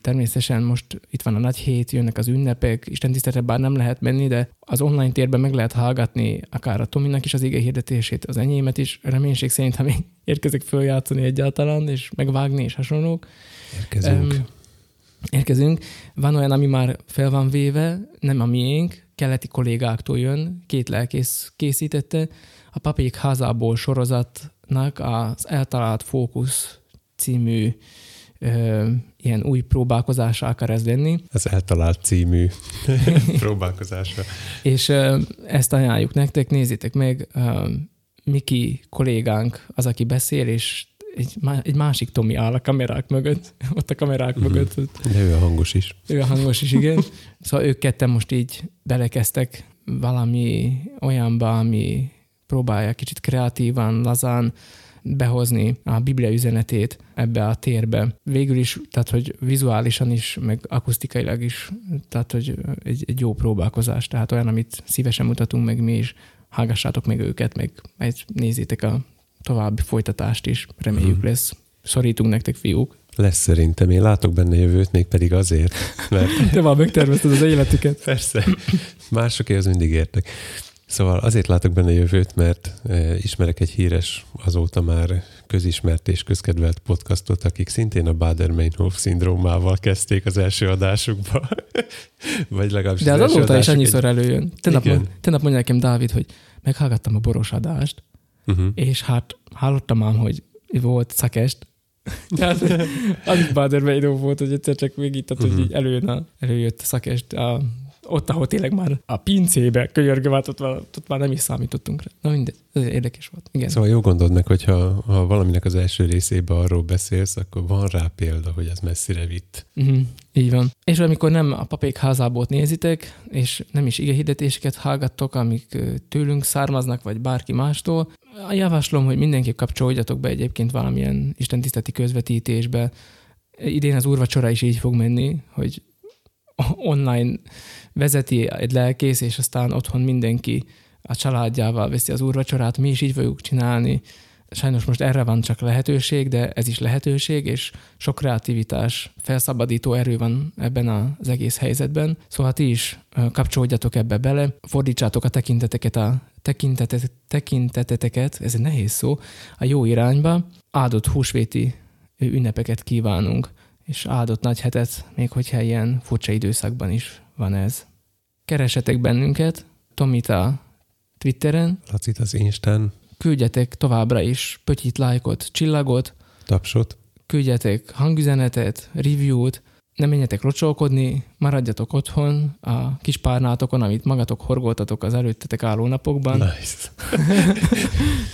természetesen most itt van a nagy hét, jönnek az ünnepek, Isten tiszteletre bár nem lehet menni, de az online térben meg lehet hallgatni akár a Tominak is az ige hirdetését, az enyémet is, reménység szerint, ha még érkezik följátszani egyáltalán, és megvágni, és hasonlók. Érkezünk. Um, érkezünk. Van olyan, ami már fel van véve, nem a miénk, keleti kollégáktól jön, két lelkész készítette. A Papék házából sorozatnak az Eltalált Fókusz című ö, ilyen új próbálkozásra akar ez lenni. Az eltalált című próbálkozása. És ö, ezt ajánljuk nektek, nézzétek meg, ö, Miki kollégánk az, aki beszél, és egy, egy másik Tomi áll a kamerák mögött, ott a kamerák uh-huh. mögött. De ő a hangos is. Ő a hangos is, igen. Szóval ők ketten most így belekeztek valami olyanba, ami próbálja kicsit kreatívan, lazán behozni a Biblia üzenetét ebbe a térbe. Végül is, tehát hogy vizuálisan is, meg akusztikailag is, tehát hogy egy, egy jó próbálkozás, tehát olyan, amit szívesen mutatunk meg mi is, hallgassátok meg őket, meg nézzétek a további folytatást is, reméljük hmm. lesz. Szorítunk nektek, fiúk. Lesz szerintem, én látok benne jövőt, még pedig azért, mert... Te már megtervezted az életüket. Persze, másokért mindig értek. Szóval azért látok benne jövőt, mert e, ismerek egy híres, azóta már közismert és közkedvelt podcastot, akik szintén a Bader-Meinhof szindrómával kezdték az első adásukba. Vagy legalábbis De az, az azóta is annyiszor egy... előjön. Tenap, tenap mondja nekem Dávid, hogy meghallgattam a boros adást, uh-huh. és hát hallottam ám, hogy volt szakest, tehát az Bader-Meinhof volt, hogy egyszer csak még itt, uh-huh. hogy így előjön a, előjött a szakest a ott, ahol tényleg már a pincébe könyörgöm, hát ott, ott már nem is számítottunk rá. Na mindegy, ez érdekes volt. Igen. Szóval jó gondold meg, hogyha ha valaminek az első részében arról beszélsz, akkor van rá példa, hogy ez messzire vitt. Uh-huh. Így van. És amikor nem a papék házából nézitek, és nem is igehirdetéseket hallgattok, amik tőlünk származnak, vagy bárki mástól, javaslom, hogy mindenképp kapcsolódjatok be egyébként valamilyen istentiszteti közvetítésbe. Idén az úrvacsora is így fog menni, hogy online vezeti egy lelkész, és aztán otthon mindenki a családjával veszi az úrvacsorát, mi is így fogjuk csinálni. Sajnos most erre van csak lehetőség, de ez is lehetőség, és sok kreativitás, felszabadító erő van ebben az egész helyzetben. Szóval ti is kapcsolódjatok ebbe bele, fordítsátok a tekinteteket, a tekintetet, tekinteteteket, ez egy nehéz szó, a jó irányba. Áldott húsvéti ünnepeket kívánunk és áldott nagy hetet, még hogyha ilyen furcsa időszakban is van ez. Keresetek bennünket, Tomit a Twitteren. Lacit az Instán. Küldjetek továbbra is pötyit, lájkot, csillagot. Tapsot. Küldjetek hangüzenetet, review-t, ne menjetek locsolkodni, maradjatok otthon a kis párnátokon, amit magatok horgoltatok az előttetek álló napokban. Nice.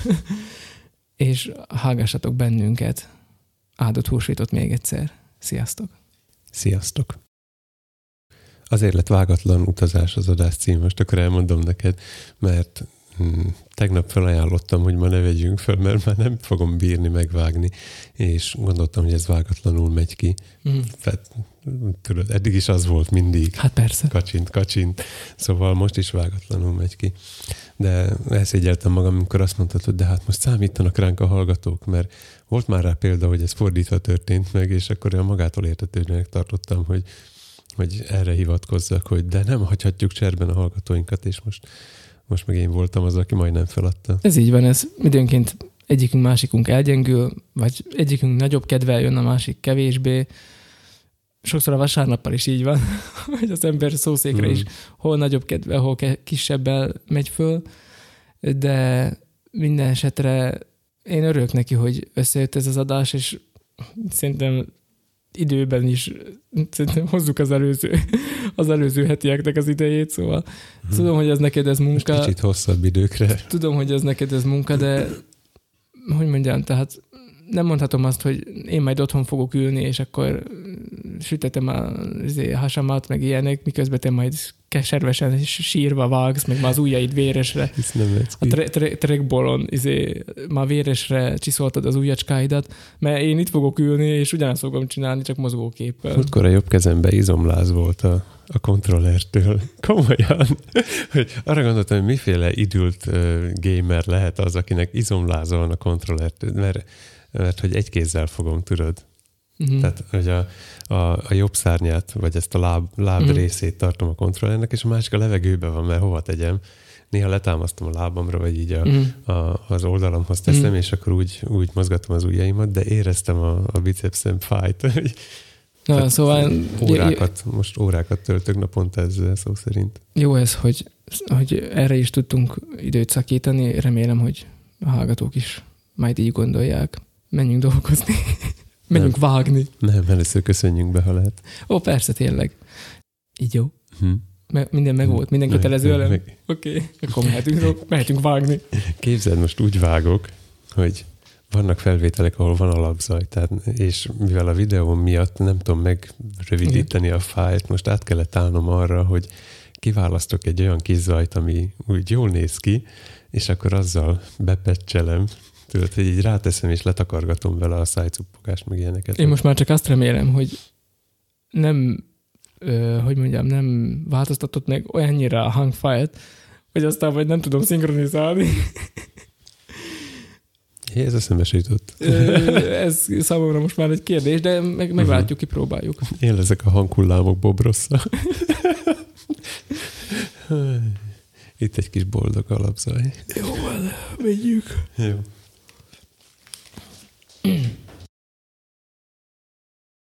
és hallgassatok bennünket. Áldott húsvétot még egyszer. Sziasztok! Sziasztok! Azért lett vágatlan utazás az adás cím, most akkor elmondom neked, mert hm, tegnap felajánlottam, hogy ma ne vegyünk fel, mert már nem fogom bírni megvágni, és gondoltam, hogy ez vágatlanul megy ki. Mm. Fett, tudod, eddig is az volt mindig. Hát persze. Kacsint, kacsint. Szóval most is vágatlanul megy ki. De elszégyeltem magam, amikor azt mondtad, hogy de hát most számítanak ránk a hallgatók, mert volt már rá példa, hogy ez fordítva történt meg, és akkor olyan magától értetődőnek tartottam, hogy, hogy erre hivatkozzak, hogy de nem hagyhatjuk cserben a hallgatóinkat, és most, most meg én voltam az, aki majdnem feladta. Ez így van, ez időnként egyikünk másikunk elgyengül, vagy egyikünk nagyobb kedvel jön, a másik kevésbé. Sokszor a vasárnappal is így van, hogy az ember szószékre hmm. is hol nagyobb kedvel, hol kisebbel megy föl, de minden esetre én örülök neki, hogy összejött ez az adás, és szerintem időben is szerintem hozzuk az előző, az előző hetieknek az idejét, szóval hmm. tudom, hogy ez neked ez munka. Most kicsit hosszabb időkre. Tudom, hogy ez neked ez munka, de hogy mondjam, tehát nem mondhatom azt, hogy én majd otthon fogok ülni, és akkor sütetem a izé, hasamat, meg ilyenek, miközben te majd keservesen sírva vágsz, meg már az ujjaid véresre. Hisz nem A ki. tre- tre- trackballon izé, már véresre csiszoltad az ujjacskáidat, mert én itt fogok ülni, és ugyanazt fogom csinálni, csak mozgóképpel. Múltkor a jobb kezembe izomláz volt a, a kontrollertől. Komolyan. Hogy arra gondoltam, hogy miféle idült gamer lehet az, akinek izomláza van a kontrollertől, mert, mert hogy egy kézzel fogom, tudod. Mhm. Tehát, hogy a, a, a jobb szárnyát, vagy ezt a láb, láb Mhm. részét tartom a kontrollernek, és a másik a levegőben van, mert hova tegyem. Néha letámasztom a lábamra, vagy így a, Mhm. a, az oldalamhoz teszem, Mhm. és akkor úgy, úgy mozgatom az ujjaimat, de éreztem a, a bicepszem fájt. Na, Tehát szóval órákat, most órákat töltök naponta ezzel szó szerint. jó ez, hogy, hogy erre is tudtunk időt szakítani. Remélem, hogy a hallgatók is majd így gondolják. Menjünk dolgozni. Menjünk vágni. Nem, először köszönjünk be, ha lehet. Ó, persze, tényleg. Így jó. Hm. Me- minden meg volt, minden kötelező elem. Oké, okay. akkor mehetünk, mehetünk vágni. Képzeld, most úgy vágok, hogy vannak felvételek, ahol van alapzaj, tehát, és mivel a videóm miatt nem tudom megrövidíteni a fájlt, most át kellett állnom arra, hogy kiválasztok egy olyan kis zajt, ami úgy jól néz ki, és akkor azzal bepecselem, tudod, hogy így ráteszem és letakargatom vele a szájcuppogást, meg ilyeneket. Én most már csak azt remélem, hogy nem, ö, hogy mondjam, nem változtatott meg olyannyira a hangfájlt, hogy aztán vagy nem tudom szinkronizálni. Hé, ez eszembe se jutott. Ez számomra most már egy kérdés, de meg, meglátjuk, kipróbáljuk. Én lezek a hanghullámok Bob Rossa. Itt egy kis boldog alapzaj. Jó, van, megyünk. Jó. mm